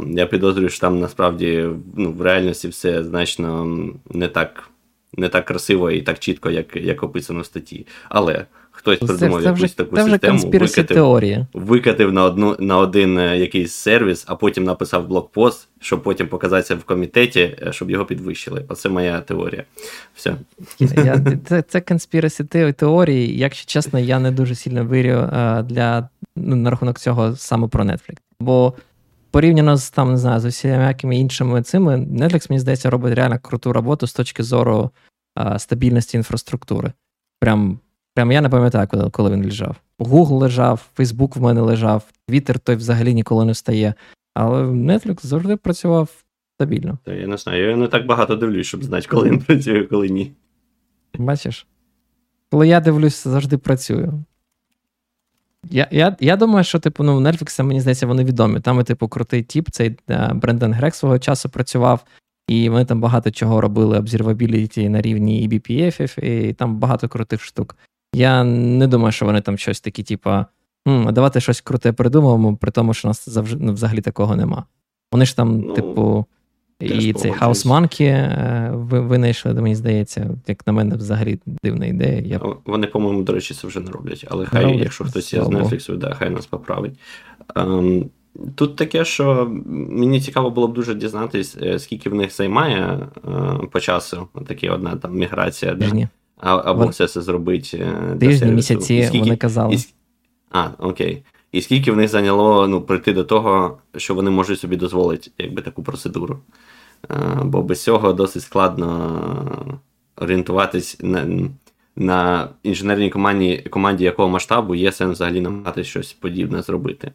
Я підозрюю, що там насправді ну, в реальності все значно не так не так красиво і так чітко, як як описано в статті. Але хтось це, придумав це, якусь вже, таку систему, викатив, викатив на одну на один е, якийсь сервіс, а потім написав блокпост, щоб потім показатися в комітеті, е, щоб його підвищили. Оце моя теорія. Все. Я, Це це конспірасі теорії. Якщо чесно, я не дуже сильно вірю е, для ну, на рахунок цього саме про Netflix. Бо порівняно з там, не знаю, з усіякими іншими цими, Netflix, мені здається, робить реально круту роботу з точки зору а, стабільності інфраструктури. Прям прям я не пам'ятаю, коли, коли він лежав. Google лежав, Facebook в мене лежав, Twitter той взагалі ніколи не встає. Але Netflix завжди працював стабільно. Та я не знаю, я не так багато дивлюсь, щоб знати, коли він працює, коли ні. Бачиш? Коли я дивлюсь, завжди працюю. Я я, я думаю, що типу, ну, Netflix, мені здається, вони відомі. Там, типу, крутий тіп, цей е, Брендон Грек свого часу працював, і вони там багато чого робили, обзервабіліті на рівні і BPF, і там багато крутих штук. Я не думаю, що вони там щось такі, типу, а давайте щось круте придумаємо, при тому, що у нас завжди, ну, взагалі такого нема. Вони ж там, ну, типу, і цей House Monkey винайшли, мені здається, як на мене, взагалі дивна ідея. Я... Вони, по-моєму, до речі, це вже не роблять, але хай, роблять, якщо хтось є з Netflix, да, хай нас поправить. Um, тут таке, що мені цікаво було б дуже дізнатись, е, скільки в них займає uh, по часу такі одна там міграція, да? а, або Вон... все це зробить. Е, Тижні, місяці, скільки... вони казали. І... А, окей. І скільки в них зайняло ну, прийти до того, що вони можуть собі дозволити якби, таку процедуру. Бо без цього досить складно орієнтуватись на на інженерній команді, команді якого масштабу є сенс взагалі намагатися щось подібне зробити.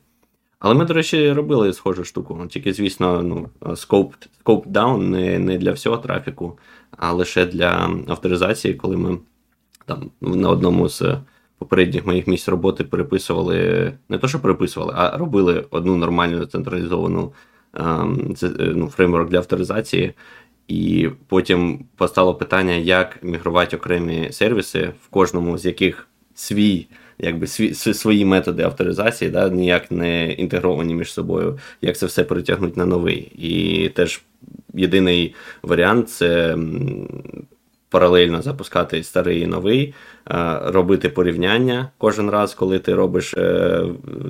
Але ми, до речі, робили схожу штуку. Тільки, звісно, ну, scope, scope down не не для всього трафіку, а лише для авторизації, коли ми там на одному з попередніх моїх місць роботи переписували, не то, що переписували, а робили одну нормальну централізовану ем, е, ну, фреймворк для авторизації. І потім постало питання, як мігрувати окремі сервіси, в кожному з яких свій якби сві, свої методи авторизації, да, ніяк не інтегровані між собою, як це все перетягнути на новий. І теж єдиний варіант це паралельно запускати старий і новий, е, робити порівняння кожен раз, коли ти робиш е,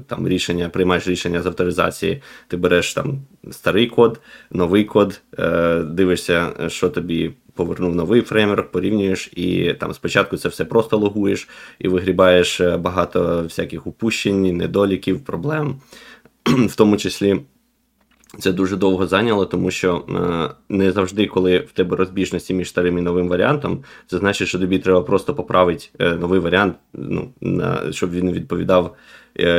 там рішення, приймаєш рішення з авторизації, ти береш там старий код, новий код, е, дивишся, що тобі. Повернув новий фреймворк, порівнюєш, і там спочатку це все просто логуєш і вигрібаєш багато всяких упущень, недоліків, проблем, в тому числі це дуже довго зайняло, тому що е, не завжди, коли в тебе розбіжності між старим і новим варіантом, це значить, що тобі треба просто поправити е, новий варіант, ну, на, щоб він відповідав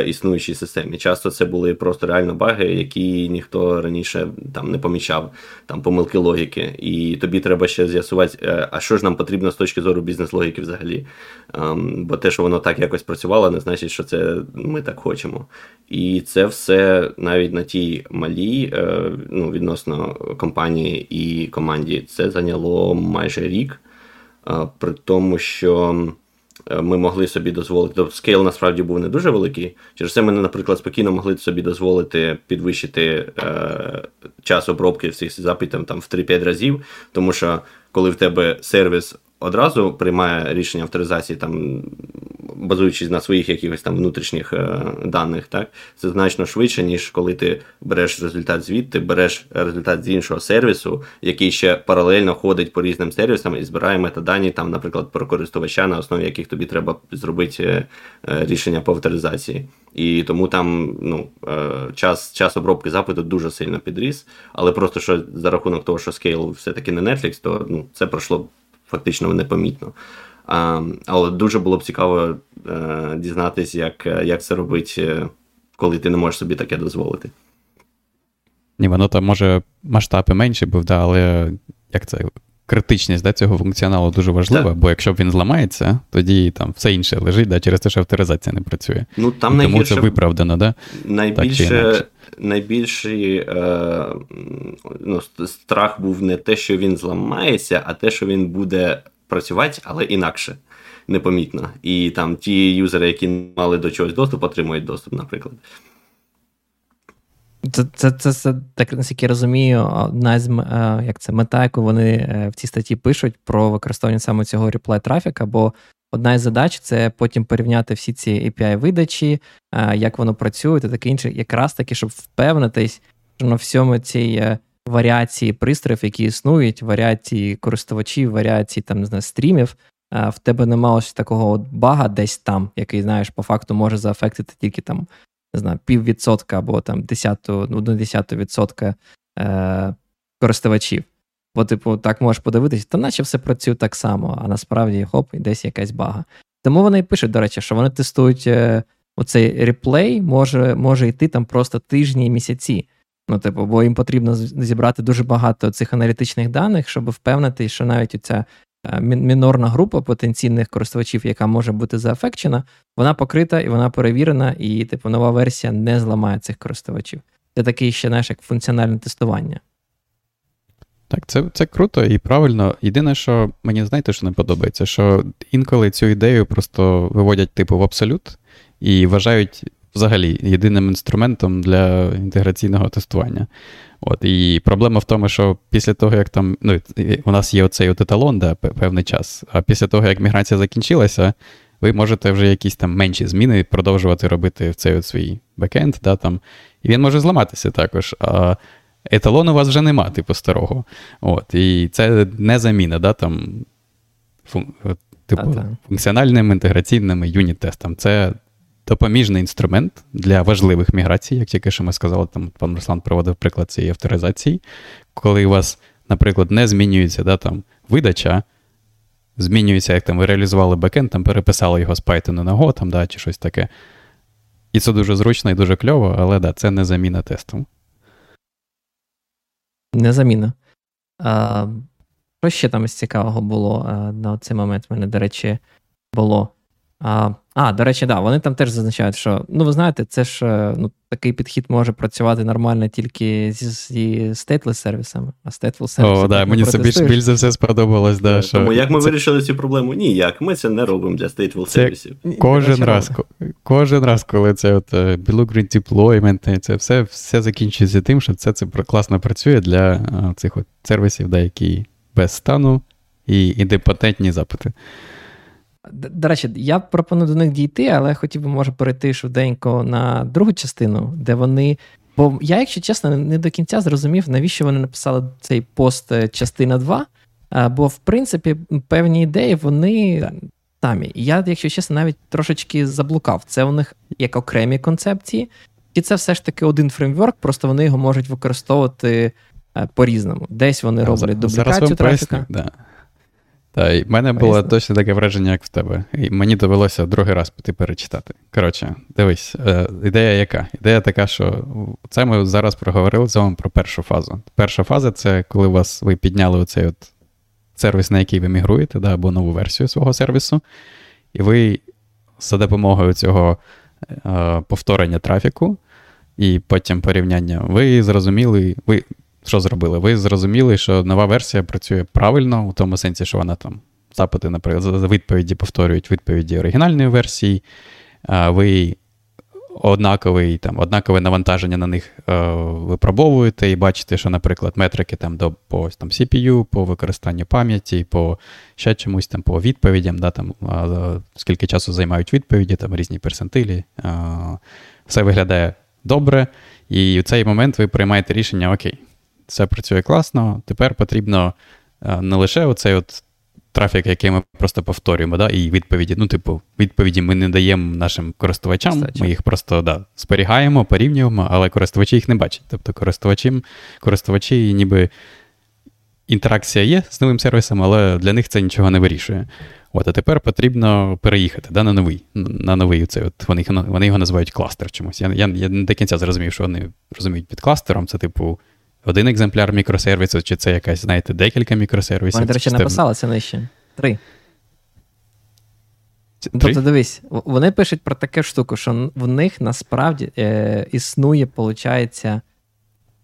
існуючій системі. Часто це були просто реально баги, які ніхто раніше там не помічав, там помилки логіки. І тобі треба ще з'ясувати, е, а що ж нам потрібно з точки зору бізнес-логіки взагалі. Ем, бо те, що воно так якось працювало, не значить, що це ми так хочемо. І це все навіть на тій малій, е, ну, відносно компанії і команді, це зайняло майже рік. При тому, що Е, ми могли собі дозволити. Тобто скейл насправді був не дуже великий. Через це ми, наприклад, спокійно могли собі дозволити підвищити е, час обробки всіх запитів там в 3-5 разів, тому що коли в тебе сервіс одразу приймає рішення авторизації, там, базуючись на своїх якихось там внутрішніх е, даних, так, це значно швидше, ніж коли ти береш результат звідти, береш результат з іншого сервісу, який ще паралельно ходить по різним сервісам і збирає метадані, там, наприклад, про користувача, на основі яких тобі треба зробити е, е, рішення по авторизації. І тому там ну, час час обробки запиту дуже сильно підріс. Але просто що за рахунок того, що Scale все-таки не Netflix, то ну, це пройшло фактично непомітно. А, Але дуже було б цікаво е, дізнатися, як як це робить, е, коли ти не можеш собі таке дозволити. Ні, воно там може масштаби менші був, да, але як це? Критичність да, цього функціоналу дуже важлива, так. бо якщо він зламається, тоді там все інше лежить да, через те, що авторизація не працює. Ну, там Тому це виправдано, да? Найбільше, найбільший е, ну, страх був не те, що він зламається, а те, що він буде працювати, але інакше, непомітно. І там ті юзери, які мали до чогось доступ, отримують доступ, наприклад. Це, це, це, це так наскільки я розумію, одна з е, як це мета, яку вони е, в цій статті пишуть про використання саме цього реплай трафіка, бо одна із задач це потім порівняти всі ці API видачі, е, як воно працює, та таке інше, якраз таки, щоб впевнитись, що на всьому цій варіації пристроїв, які існують, варіації користувачів, варіації там не знаю, стрімів. В тебе нема ось такого от бага десь там, який, знаєш, по факту може заефектити тільки там не знаю, піввідсотка або там десяту, ну, десяту відсотка е, користувачів. Бо, типу, так можеш подивитися, та наче все працює так само, а насправді хоп, і десь якась бага. Тому вони і пишуть, до речі, що вони тестують е, оцей реплей, може може йти там просто тижні і місяці. Ну, типу, бо їм потрібно зібрати дуже багато цих аналітичних даних, щоб впевнити, що навіть ця Е, мінорна група потенційних користувачів, яка може бути заефекчена, вона покрита і вона перевірена, і типу нова версія не зламає цих користувачів. Це такий ще знаєш, як функціональне тестування. Так, це це круто і правильно. Єдине, що мені знаєте, що не подобається, що інколи цю ідею просто виводять типу в абсолют і вважають взагалі єдиним інструментом для інтеграційного тестування. От, І проблема в тому, що після того, як там ну, у нас є оцей от еталон, да, певний час, а після того, як міграція закінчилася, ви можете вже якісь там менші зміни продовжувати робити в цей от свій бекенд, да, там, і він може зламатися також. А еталон у вас вже нема, типу, старого. От, І це не заміна, да, там, фун, типу, функціональним інтеграційним юніт-тестам. Це допоміжний інструмент для важливих міграцій, як тільки що ми сказали, там пан Руслан проводив приклад цієї авторизації, коли у вас, наприклад, не змінюється да, там, видача, змінюється, як там ви реалізували бекенд, там переписали його з Python на Go, там, да, чи щось таке. І це дуже зручно і дуже кльово, але да, це не заміна тесту. Не заміна. А, Що ще там з цікавого було а, на цей момент? У мене, до речі, було. А, А, до речі, да, вони там теж зазначають, що ну ви знаєте, це ж е, ну, такий підхід може працювати нормально тільки зі, зі stateless сервісами, а stateless сервіси. О, да, мені це більш, більш за все сподобалось. Да, що Тому як ми це... вирішили цю проблему? Ніяк. Ми це не робимо для Це- сервісів. Кожен раз, ко- кожен раз, коли це от е, Blue Green Deployment, це все, все закінчується тим, що це, це класно працює для е, цих от сервісів, да, які без стану і ідемпотентні запити. До речі, я пропоную до них дійти, але хотів би, може, перейти швиденько на другу частину, де вони. Бо я, якщо чесно, не до кінця зрозумів, навіщо вони написали цей пост е, частина 2. Бо, в принципі, певні ідеї вони самі. І я, якщо чесно, навіть трошечки заблукав. Це у них як окремі концепції, і це все ж таки один фреймворк, просто вони його можуть використовувати е, по-різному. Десь вони роблять за- дублікацію трафіка. Да. Та, і в мене було Поясни. точно таке враження, як в тебе. І мені довелося другий раз піти перечитати. Коротше, дивись, е, ідея яка? Ідея така, що це ми зараз проговорили з вами про першу фазу. Перша фаза це коли вас ви підняли оцей от сервіс, на який ви мігруєте, да, або нову версію свого сервісу, і ви за допомогою цього е, повторення трафіку і потім порівняння, ви зрозуміли, ви що зробили? Ви зрозуміли, що нова версія працює правильно, у тому сенсі, що вона там запити, наприклад, відповіді повторюють відповіді оригінальної версії, ви однаковий, там, однакове навантаження на них е, випробовуєте і бачите, що, наприклад, метрики там, до, по там, CPU, по використанню пам'яті, по ще чомусь там, по відповідям, да, там, скільки часу займають відповіді, там різні персентилі. Все виглядає добре, і в цей момент ви приймаєте рішення: окей, все працює класно, тепер потрібно е, не лише оцей от трафік, який ми просто повторюємо, да, і відповіді. Ну, типу, відповіді ми не даємо нашим користувачам, Кстати. ми їх просто да, зберігаємо, порівнюємо, але користувачі їх не бачать. Тобто користувачі, користувачі ніби інтеракція є з новим сервісом, але для них це нічого не вирішує. От, а тепер потрібно переїхати да, на новий. На новий оцей, от, вони, вони його називають кластер чомусь. Я, я, я не до кінця зрозумів, що вони розуміють під кластером. Це, типу, один екземпляр мікросервісу, чи це якась, знаєте, декілька мікросервісів. Вони, до речі, чи це- написали це нижче. Три. Ну, три? Тобто, дивись, вони пишуть про таку штуку, що в них насправді е, існує, виходить,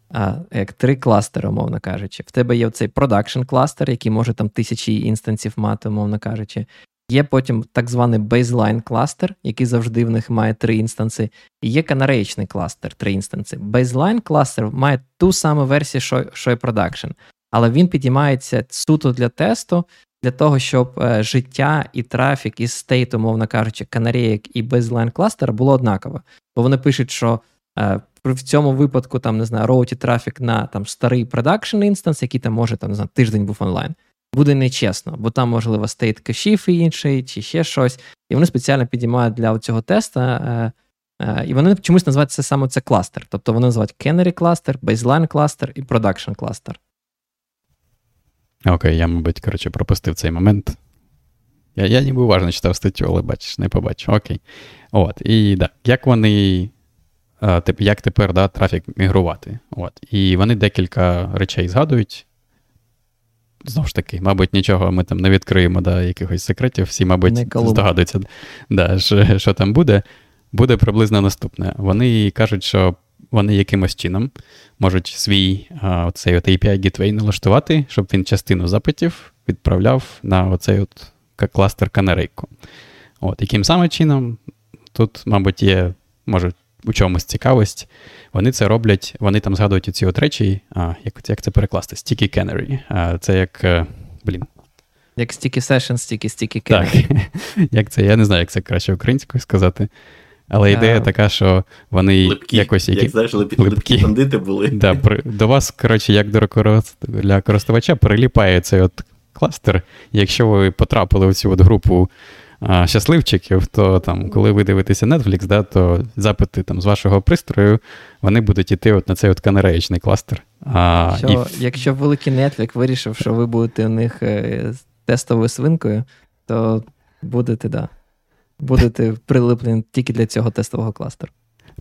а, як три кластери, умовно кажучи. В тебе є цей продакшн кластер, який може там тисячі інстансів мати, умовно кажучи. Є потім так званий baseline кластер, який завжди в них має три інстанси. І є канареєчний кластер, три instance и. Baseline кластер має ту саму версію, що, що і production. Але він підіймається суто для тесту, для того, щоб е, життя і трафік із state, умовно кажучи, канарейок і baseline кластера було однакове. Бо вони пишуть, що е, в цьому випадку там не знаю, роутити трафік на там старий production instance, який там може там не знаю, тиждень був онлайн. Буде нечесно, бо там, можливо, state кешів і інший, чи ще щось. І вони спеціально підіймають для цього теста. Е, е, і вони чомусь називають це саме це кластер. Тобто вони називають Canary кластер, Baseline кластер і Production кластер. Окей, я, мабуть, коротше, пропустив цей момент. Я, я ніби уважно читав статтю, але бачиш, не побачив. Окей. От, і да, як вони. е, Як тепер да, трафік мігрувати? От. І вони декілька речей згадують. Знову ж таки, мабуть, нічого ми там не відкриємо, да, якихось секретів. Всі, мабуть, здогадуються, да, що, що там буде. Буде приблизно наступне. Вони кажуть, що вони якимось чином можуть свій а, оцей от API Gateway налаштувати, щоб він частину запитів відправляв на оцей от кластер канарейку. От, яким саме чином, тут, мабуть, є, може, у чомусь цікавість. Вони це роблять, вони там згадують ці от речі, а, як, як це перекласти? Sticky Canary. А, це як. е, Блін, Як Sticky Session, Sticky, Sticky так. Як це? Я не знаю, як це краще українською сказати. Але ідея А. така, що вони Липкі, якось. як знаєш, липкі, липкі. липкі бандити були. Да, при, до вас, коротше, як до для користувача, приліпає цей от кластер. Якщо ви потрапили в цю от групу а, щасливчиків, то там, коли ви дивитеся Netflix, да, то запити там, з вашого пристрою, вони будуть йти от на цей от канареєчний кластер. А, Що, і, Якщо великий Netflix вирішив, що ви будете у них е, тестовою свинкою, то будете, да. Будете прилиплені тільки для цього тестового кластеру.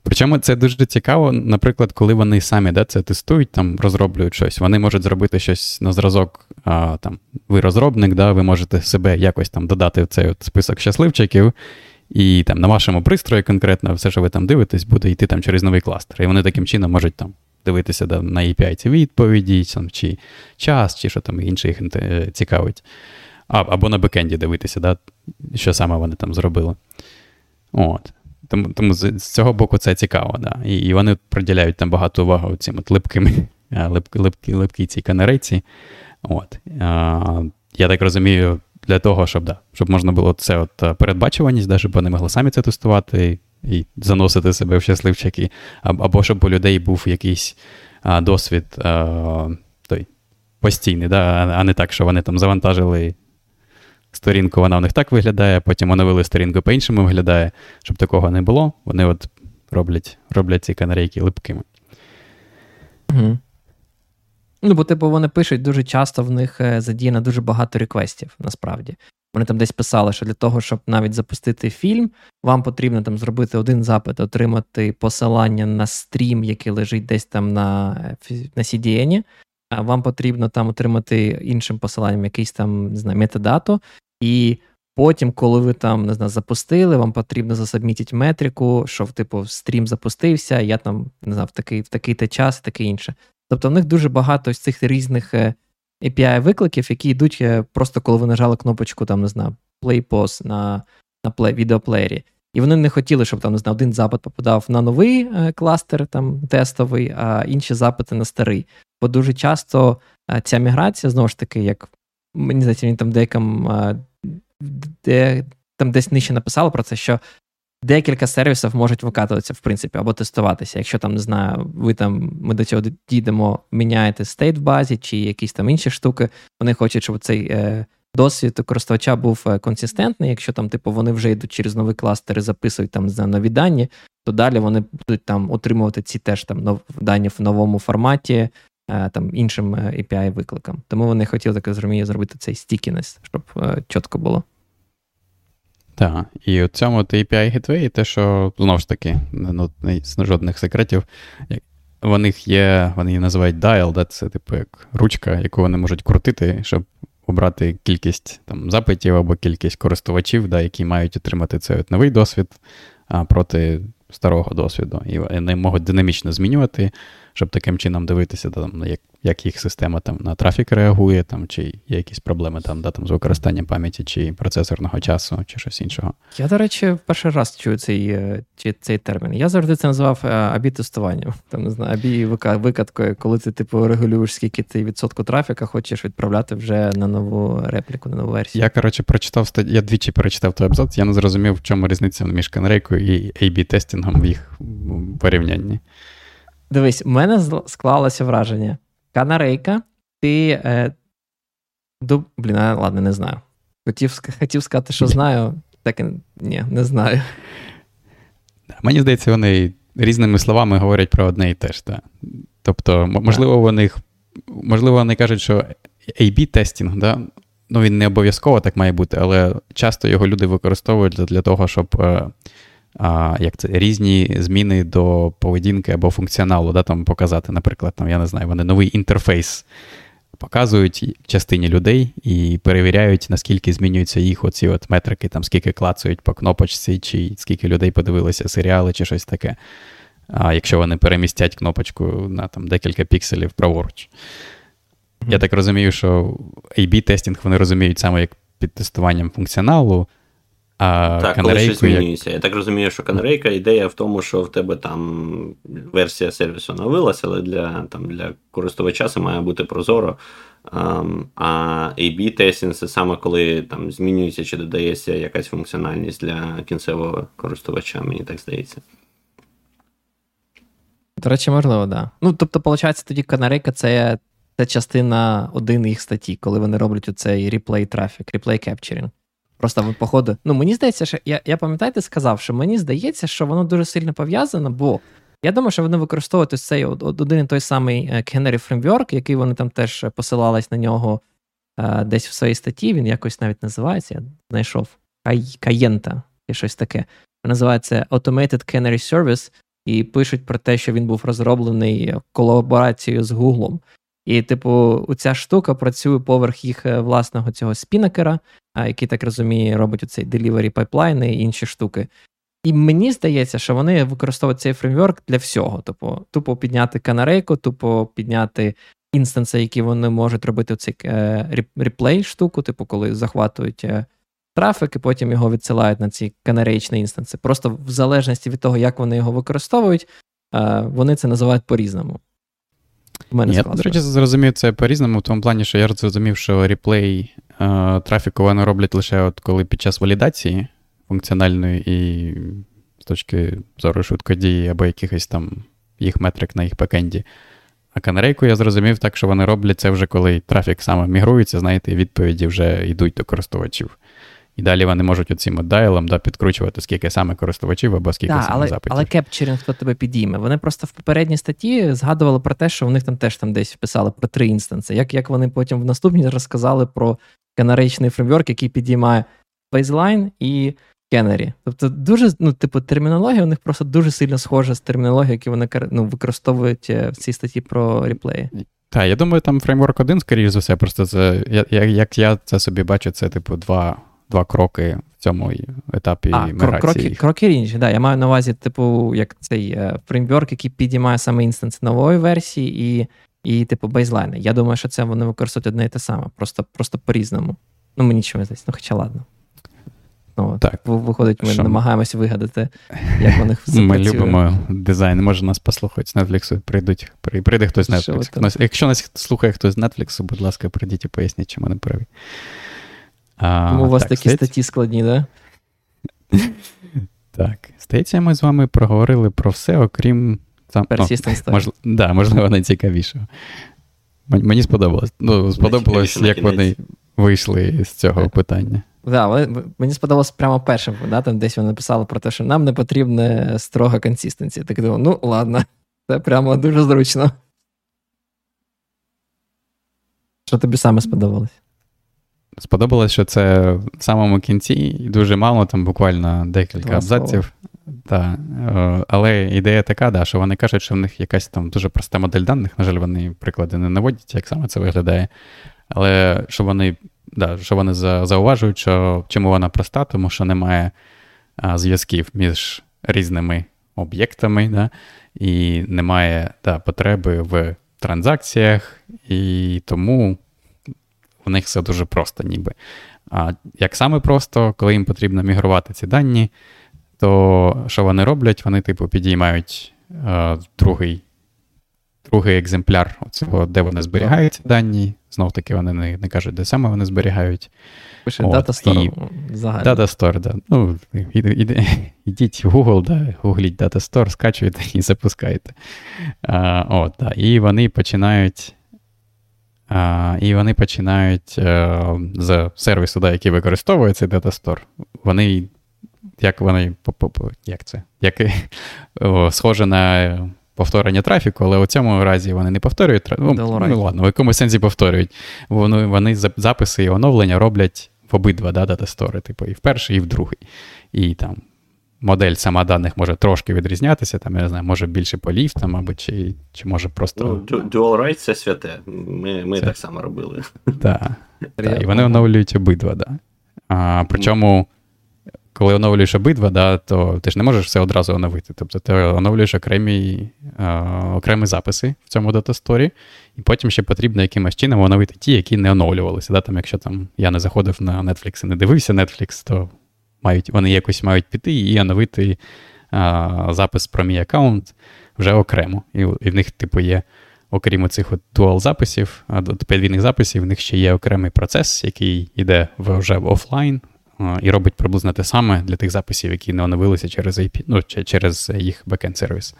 Причому це дуже цікаво, наприклад, коли вони самі да, це тестують, там розроблюють щось, вони можуть зробити щось на зразок. А, там, ви розробник, да, ви можете себе якось там додати в цей от список щасливчиків, І там на вашому пристрої конкретно все, що ви там дивитесь, буде йти там через новий кластер. І вони таким чином можуть там дивитися да, на API ці відповіді, там, чи час, чи що там інше їх е, цікавить. А, Або на бекенді дивитися, да, що саме вони там зробили. От. Тому тому з, з цього боку це цікаво. Да. І і вони приділяють там багато уваги цим от липким, липкій липкі, цій канарейці. От. А, Я так розумію, для того, щоб да, щоб можна було це от передбачуваність, да, щоб вони могли самі це тестувати і заносити себе в щасливчики, або щоб у людей був якийсь а, досвід а, той, постійний, да, а не так, що вони там завантажили сторінку, вона у них так виглядає, потім оновили сторінку по-іншому виглядає, щоб такого не було. Вони от роблять роблять ці канарейки липкими. Угу. Ну, бо, типу, вони пишуть дуже часто в них е, задіяно дуже багато реквестів, насправді. Вони там десь писали, що для того, щоб навіть запустити фільм, вам потрібно там зробити один запит, отримати посилання на стрім, який лежить десь там на на CDN, вам потрібно там отримати іншим посиланням якийсь там не знаю, метадату, і потім, коли ви там не знаю, запустили, вам потрібно засабмітити метрику, що типу стрім запустився, я там не знаю, в такий в такий-то час, таке інше. Тобто в них дуже багато з цих різних е, API-викликів, які йдуть е, просто коли ви нажали кнопочку, там, не знаю, play pause на на play, відеоплеєрі. І вони не хотіли, щоб там не знаю, один запит попадав на новий е, кластер там тестовий, а інші запити на старий. Бо дуже часто ця міграція, знову ж таки, як мені здається, він там деяким де, там десь нижче написало про це, що декілька сервісів можуть викатуватися, в принципі, або тестуватися. Якщо там не знаю, ви там ми до цього дійдемо, міняєте state в базі чи якісь там інші штуки. Вони хочуть, щоб цей е, досвід користувача був е, консистентний. Якщо там, типу, вони вже йдуть через новий кластер і записують там за нові дані, то далі вони будуть там отримувати ці теж там нов, дані в новому форматі. Е, там іншим е, API викликам. Тому вони хотіли так розумію, зробити цей stickiness, щоб е, чітко було. Так, і у цьому API Gateway, те, що знову ж таки, ну, жодних секретів. В них є, вони її називають dial, да, це типу як ручка, яку вони можуть крутити, щоб обрати кількість там, запитів або кількість користувачів, да, які мають отримати цей от новий досвід а, проти старого досвіду. І вони можуть динамічно змінювати щоб таким чином дивитися, там, як як їх система там на трафік реагує, там, чи є якісь проблеми там, да, там, з використанням пам'яті чи процесорного часу, чи щось іншого. Я, до речі, перший раз чую цей е, цей термін. Я завжди це називав е, абі-тестуванням. Там, не знаю, абі викаткою, коли ти типу, регулюєш, скільки ти відсотку трафіка хочеш відправляти вже на нову репліку, на нову версію. Я, коротше, прочитав я двічі перечитав той абзац, я не зрозумів, в чому різниця між канарейкою і A-B-тестінгом в їх порівнянні. Дивись, у мене склалося враження. Канарейка, ти. Е, дуб... Блін, ладно, не знаю. Хотів хотів сказати, що знаю, так і ні, не знаю. Мені здається, вони різними словами говорять про одне і те ж. Так. Тобто, можливо, вони можливо, вони кажуть, що A-B-тестінг, да? ну він не обов'язково так має бути, але часто його люди використовують для того, щоб е, а, як це, різні зміни до поведінки або функціоналу, да, там показати, наприклад, там, я не знаю, вони новий інтерфейс показують частині людей і перевіряють, наскільки змінюються їх оці от метрики, там, скільки клацають по кнопочці, чи скільки людей подивилися серіали, чи щось таке. А якщо вони перемістять кнопочку на там, декілька пікселів праворуч. Mm-hmm. Я так розумію, що A-B-тестінг вони розуміють саме як під тестуванням функціоналу. А Так, коли щось змінюється. Я так розумію, що канарейка ідея в тому, що в тебе там версія сервісу оновилася, але для там, для користувача це має бути прозоро. А A/B testing це саме коли там змінюється чи додається якась функціональність для кінцевого користувача, мені так здається. До речі, можливо, так. Да. Ну, тобто, виходить, тоді канарейка це це частина одна в їх статті, коли вони роблять оцей replay traffic, replay capturing. Просто походу. Ну, мені здається, що я я пам'ятаєте, сказав, що мені здається, що воно дуже сильно пов'язано, бо я думаю, що вони використовують цей один і той самий Canary Framework, який вони там теж посилались на нього е, десь в своїй статті. Він якось навіть називається. Я знайшов Каєнта і щось таке. Називається Automated Canary Service, і пишуть про те, що він був розроблений колаборацією з Гуглом. І, типу, ця штука працює поверх їх е, власного цього спінакера, який так розуміє, робить оцей delivery pipeline і інші штуки. І мені здається, що вони використовують цей фреймворк для всього. Типу, тупо підняти канарейку, тупо підняти інстанси, які вони можуть робити цей е, реплей штуку, типу, коли захватують е, трафік і потім його відсилають на ці канарейчні інстанси. Просто в залежності від того, як вони його використовують, вони це називають по-різному. Мене Я, до речі, зрозумів це по-різному, в тому плані, що я зрозумів, що реплей е, трафіку вони роблять лише от коли під час валідації функціональної і з точки зору швидкодії або якихось там їх метрик на їх бекенді. А канарейку я зрозумів так, що вони роблять це вже коли трафік саме мігрується, знаєте, і відповіді вже йдуть до користувачів. І далі вони можуть оцим дайлом да, підкручувати, скільки саме користувачів або скільки да, саме але, запитів. Але кепчерінг хто тебе підійме. Вони просто в попередній статті згадували про те, що в них там теж там десь писали про три інстанси. Як як вони потім в наступній розказали про канарейчний фреймворк, який підіймає бейзлайн і Кеннері. Тобто, дуже, ну, типу, термінологія у них просто дуже сильно схожа з термінологією, яку вони ну, використовують е, в цій статті про реплеї. Так, я думаю, там фреймворк один, скоріш за все, просто це, як я це собі бачу, це, типу, два два кроки в цьому етапі а, міграції. Кроки кроки інші, да. Я маю на увазі, типу, як цей е, фреймворк, який підіймає саме інстанси нової версії і, і типу, бейзлайни. Я думаю, що це вони використовують одне і те саме, просто просто по-різному. Ну, мені чомусь здається, ну хоча ладно. Ну, так. Виходить, ми Шо? намагаємося вигадати, як вони все Ми працює. любимо дизайн. Може нас послухати з Netflix, прийдуть, прийде хтось з Netflix. Якщо нас слухає хтось з Netflix, будь ласка, прийдіть і поясніть, чому не праві. А, Тому у вас так, такі стається... статті складні, так? Да? Так. Здається, ми з вами проговорили про все, окрім. Там, ну, мож, да, можливо, найцікавішого. Мені сподобалось. Ну, сподобалось, як вони вийшли з цього питання. Да, Мені сподобалось прямо першим, да, там десь вони написали про те, що нам не потрібна строга консистенція. Так думаю, ну ладно, це прямо дуже зручно. Що тобі саме сподобалось? Сподобалось, що це в самому кінці і дуже мало, там буквально декілька Два абзаців. Да. Е, але ідея така, да, що вони кажуть, що в них якась там дуже проста модель даних. На жаль, вони приклади не наводять, як саме це виглядає. Але що вони да, що вони зауважують, що чому вона проста, тому що немає а, зв'язків між різними об'єктами, да, і немає да, потреби в транзакціях, і тому у них все дуже просто, ніби. А як саме просто, коли їм потрібно мігрувати ці дані, то що вони роблять? Вони, типу, підіймають е, другий другий екземпляр цього, де вони зберігають ці дані. Знов таки вони не не кажуть, де саме вони зберігають. Пише Data Store. Data Store, да. Ну, Ідіть в Google, да, гугліть Data Store, скачуєте і запускаєте. А, от, да. І вони починають. А, І вони починають а, е, з сервісу, да, який використовує цей Store, вони. Як вони як це? Як о, схоже на повторення трафіку, але у цьому разі вони не повторюють трафік. Ну, ну ладно, в якомусь сенсі повторюють. Вони вони записи і оновлення роблять в обидва да, дата-стори, типу, і в перший, і в другий. І там модель сама даних може трошки відрізнятися, там, я не знаю, може більше полів, там, мабуть, чи чи може просто. Ну, Dual Write це святе. Ми ми це... так само робили. Так. І вони оновлюють обидва, да. А, Причому коли оновлюєш обидва, да, то ти ж не можеш все одразу оновити. Тобто ти оновлюєш окремі е, окремі записи в цьому датасторі, і потім ще потрібно якимось чином оновити ті, які не оновлювалися. Да, там, Якщо там я не заходив на Netflix і не дивився Netflix, то мають, вони якось мають піти і оновити е, запис про мій аккаунт вже окремо. І, і в них, типу, є. Окрім цих дуал записів, подвійних записів, в них ще є окремий процес, який йде вже в офлайн, і робить приблизно те саме для тих записів, які не оновилися через IP, ну, через їх бекенд сервіс.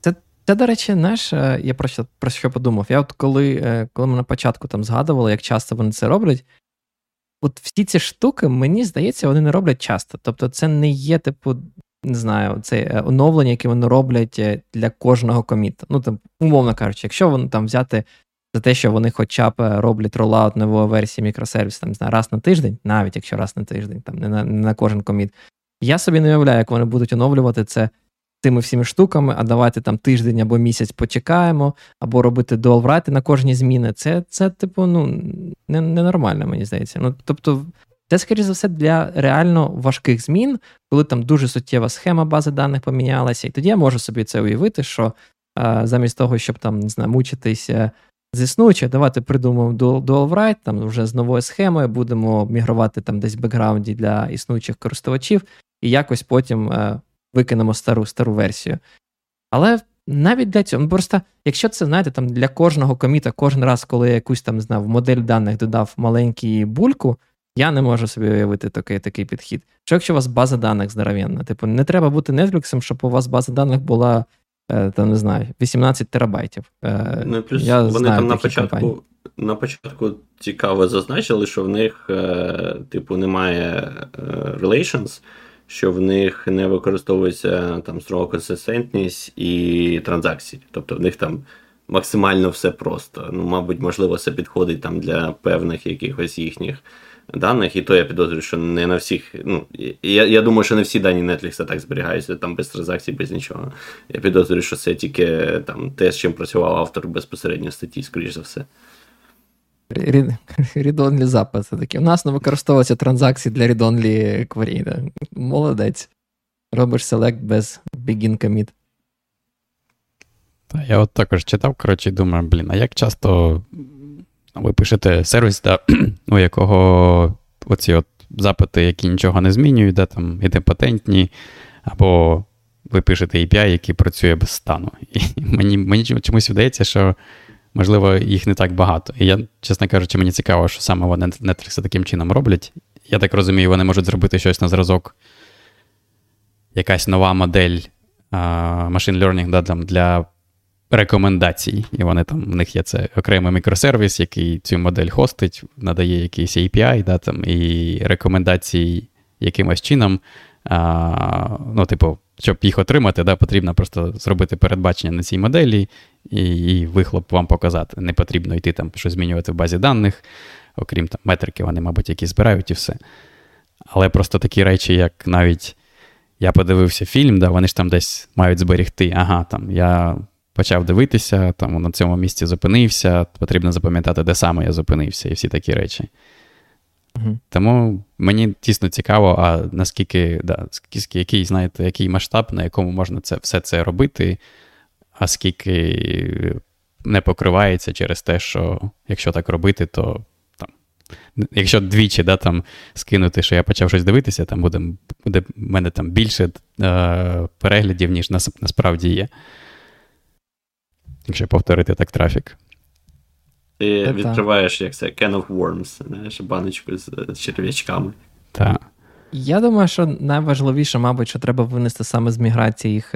Це, це, до речі, знаєш, е, я про що про що подумав. Я от коли е, коли ми на початку там згадували, як часто вони це роблять, от всі ці штуки, мені здається, вони не роблять часто. Тобто, це не є, типу, не знаю, це е, оновлення, яке вони роблять для кожного коміта. Ну, там, умовно кажучи, якщо вони там взяти за те, що вони хоча б е, роблять ролаут нової версії мікросервісу там, знаю, раз на тиждень, навіть якщо раз на тиждень, там не на не на кожен коміт. Я собі не уявляю, як вони будуть оновлювати це цими всіми штуками, а давайте там тиждень або місяць почекаємо, або робити дуалврати на кожні зміни. Це, це типу, ну, ненормально, не мені здається. Ну, Тобто, це, скоріше за все, для реально важких змін, коли там дуже суттєва схема бази даних помінялася. І тоді я можу собі це уявити, що а, замість того, щоб там, не знаю, мучитися з існуюче, давайте придумаємо dual write, там вже з новою схемою будемо мігрувати там десь в бекграунді для існуючих користувачів, і якось потім а, викинемо стару стару версію. Але навіть для цього, ну просто, якщо це, знаєте, там для кожного коміта, кожен раз, коли я якусь там знав, модель даних додав маленький бульку, я не можу собі уявити такий такий підхід. Що якщо у вас база даних здоровенна? Типу, не треба бути Netflix, щоб у вас база даних була, е, там, не знаю, 18 терабайтів. Е, ну, плюс я Вони знаю, там на початку на початку цікаво зазначили, що в них, е, типу, немає relations, що в них не використовується там строго консистентність і транзакції. Тобто в них там максимально все просто. Ну, мабуть, можливо, це підходить там для певних якихось їхніх даних, і то я підозрюю, що не на всіх. Ну, Я я думаю, що не всі дані Netflix так зберігаються, там без транзакцій, без нічого. Я підозрюю, що це тільки там те, з чим працював автор безпосередньо статті, скоріш за все. Read-only такі. У нас не використовуються транзакції для read-only. Молодець. Робиш селект без begin commit. Та я от також читав, коротше, і думаю, блін, а як часто ви пишете сервіс, да, у якого оці от запити, які нічого не змінюють, да, там ідемпотентні, або ви пишете API, який працює без стану. І мені мені чомусь вдається, що, можливо, їх не так багато. І я, чесно кажучи, мені цікаво, що саме вони Netflix таким чином роблять. Я так розумію, вони можуть зробити щось на зразок, якась нова модель machine learning да, для рекомендацій, і вони там, в них є це окремий мікросервіс, який цю модель хостить, надає якийсь API, да, там, і рекомендації якимось чином. А, Ну, типу, щоб їх отримати, да, потрібно просто зробити передбачення на цій моделі і і вихлоп вам показати. Не потрібно йти там щось змінювати в базі даних, окрім там метрики, вони, мабуть, які збирають і все. Але просто такі речі, як навіть я подивився фільм, да, вони ж там десь мають зберігти. Ага, там я почав дивитися, там на цьому місці зупинився, потрібно запам'ятати, де саме я зупинився, і всі такі речі. Угу. Тому мені тісно цікаво, а наскільки, да, який, знаєте, який масштаб, на якому можна це, все це робити, а скільки не покривається через те, що якщо так робити, то там, якщо двічі да, там, скинути, що я почав щось дивитися, там буде буде в мене там більше е, переглядів, ніж нас, насправді є якщо повторити так трафік. Ти відкриваєш, як це can of worms, знаєш, баночку з, з черв'ячками. Так. Я думаю, що найважливіше, мабуть, що треба винести саме з міграції їх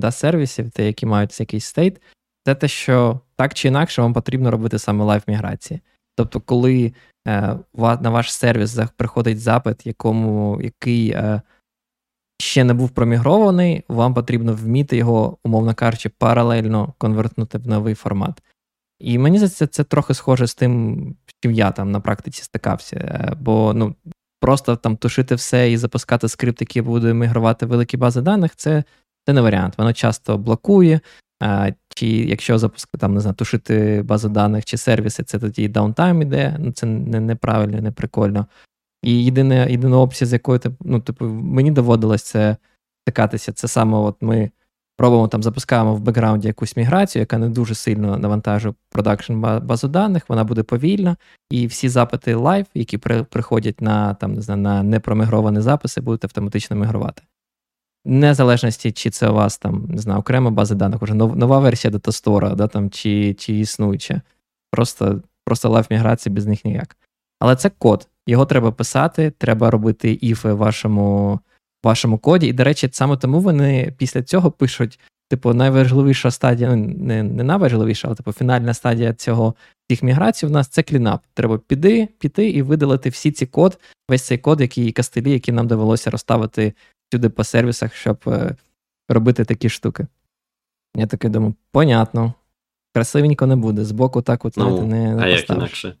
да, сервісів, те, які мають якийсь стейт, це те, що так чи інакше вам потрібно робити саме live міграції. Тобто, коли е, на ваш сервіс приходить запит, якому який е, ще не був промігрований, вам потрібно вміти його, умовно кажучи, паралельно конвертнути в новий формат. І мені здається, це трохи схоже з тим, з чим я там на практиці стикався. Е, бо ну, просто там тушити все і запускати скрипт, який буде мігрувати великі бази даних, це це не варіант. Воно часто блокує. А, Чи якщо запускати там, не знаю, тушити базу даних чи сервіси, це тоді downtime іде, ну це не, неправильно, не прикольно. І єдине, єдина опція, з якою ну, типу, мені доводилось це стикатися, це саме от ми робимо там, запускаємо в бекграунді якусь міграцію, яка не дуже сильно навантажує production базу даних, вона буде повільна, і всі запити live, які при, приходять на там, не знаю, на непромігровані записи, будуть автоматично мігрувати. Незалежності, чи це у вас там, не знаю, окрема база даних, вже нова версія datastore а, да, там, чи чи існуюча. Просто просто live міграції без них ніяк. Але це код. Його треба писати, треба робити if и в вашому коді. І, до речі, саме тому вони після цього пишуть: типу, найважливіша стадія, ну не не найважливіша, але типу фінальна стадія цього цих міграцій у нас це cleanup. Треба піти, піти і видалити всі ці код, весь цей код, який кастелі, які нам довелося розставити сюди по сервісах, щоб е, робити такі штуки. Я таки думаю, понятно. Красивенько не буде. Збоку так от ну, не, не А як інакше?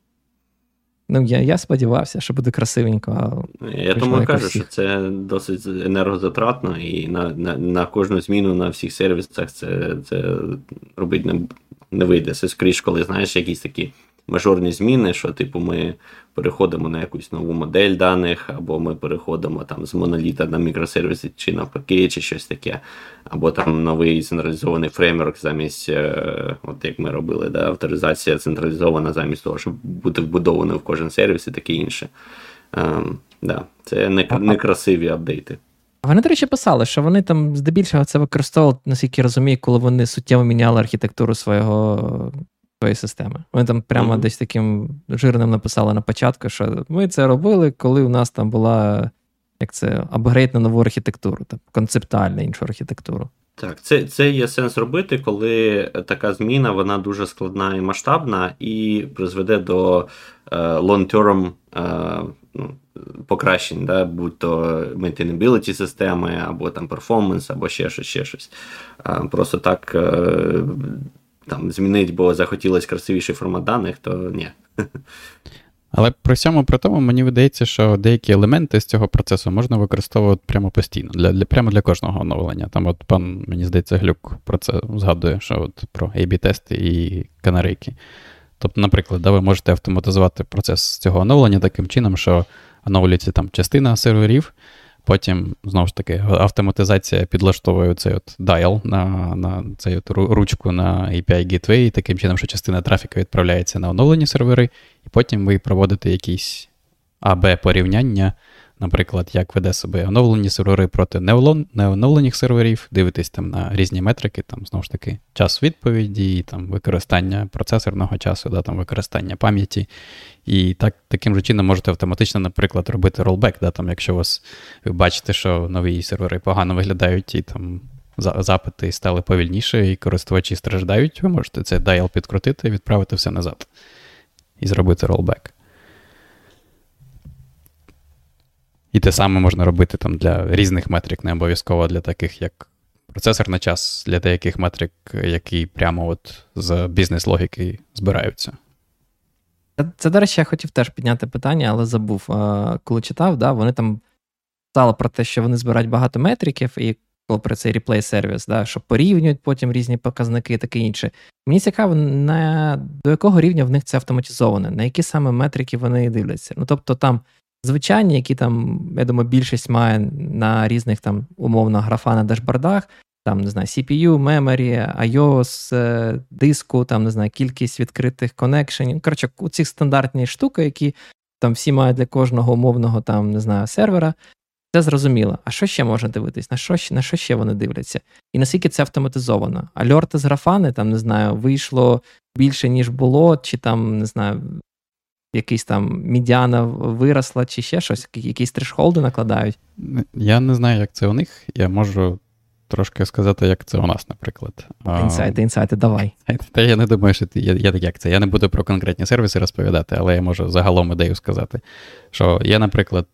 Ну, я я сподівався, що буде красивенько. А я тому кажу, всіх. що це досить енергозатратно, і на на, на кожну зміну на всіх сервісах це це робити не не вийде. Це скоріш, коли знаєш якісь такі мажорні зміни, що, типу, ми переходимо на якусь нову модель даних, або ми переходимо там з моноліта на мікросервіси, чи навпаки, чи щось таке, або там новий централізований фреймворк замість, е, от як ми робили, да, авторизація централізована замість того, щоб бути вбудованою в кожен сервіс і таке інше. Ем, да, Це некрасиві не апдейти. Вони, до речі, писали, що вони там здебільшого це використовували, наскільки розумію, коли вони суттєво міняли архітектуру свого своєї системи. Вони там прямо mm-hmm. десь таким жирним написали на початку, що ми це робили, коли у нас там була як це, апгрейд на нову архітектуру, там, концептуальну іншу архітектуру. Так, це це є сенс робити, коли така зміна вона дуже складна і масштабна, і призведе до е, long-term е, ну, покращень, да, будь то maintainability системи, або там performance, або ще щось. ще щось. Е, просто так е, там змінити, бо захотілося красивіший формат даних, то ні. Але при всьому при тому мені видається, що деякі елементи з цього процесу можна використовувати прямо постійно, для, для, прямо для кожного оновлення. Там от пан, мені здається, Глюк про це згадує, що от про A-B-тести і канарейки. Тобто, наприклад, да, ви можете автоматизувати процес цього оновлення таким чином, що оновлюється там частина серверів, Потім, знову ж таки, автоматизація підлаштовує цей от dial на на цей от ручку на API Gateway, таким чином, що частина трафіку відправляється на оновлені сервери, і потім ви проводите якісь АБ-порівняння наприклад, як веде себе оновлені сервери проти неоновлених серверів, дивитесь там на різні метрики, там знову ж таки час відповіді, там використання процесорного часу, да, там використання пам'яті. І так, таким же чином можете автоматично, наприклад, робити ролбек, да, там, якщо вас, ви бачите, що нові сервери погано виглядають і там. Запити стали повільніше, і користувачі страждають, ви можете цей dial підкрутити, відправити все назад і зробити ролбек. І те саме можна робити там для різних метрик, не обов'язково для таких, як процесор на час, для деяких метрик, які прямо от з бізнес-логіки збираються. Це, до речі, я хотів теж підняти питання, але забув. Коли читав, да, вони там писали про те, що вони збирають багато метриків, і коли про цей реплей сервіс, да, що порівнюють потім різні показники і таке інше. Мені цікаво, на до якого рівня в них це автоматизоване, на які саме метрики вони дивляться. Ну, тобто там звичайні, які там, я думаю, більшість має на різних там умовно графа на дашбордах, там, не знаю, CPU, memory, iOS, е, диску, там, не знаю, кількість відкритих коннекшенів. Коротше, у ці стандартні штуки, які там всі мають для кожного умовного там, не знаю, сервера. Це зрозуміло. А що ще можна дивитись? На що на що ще вони дивляться? І наскільки це автоматизовано? Альорти з графани, там, не знаю, вийшло більше, ніж було, чи там, не знаю, якийсь там мідіана виросла, чи ще щось, якісь трешхолди накладають. Я не знаю, як це у них. Я можу трошки сказати, як це у нас, наприклад. Інсайти, інсайти, давай. Та я не думаю, що я, я так як це. Я не буду про конкретні сервіси розповідати, але я можу загалом ідею сказати. Що є, наприклад,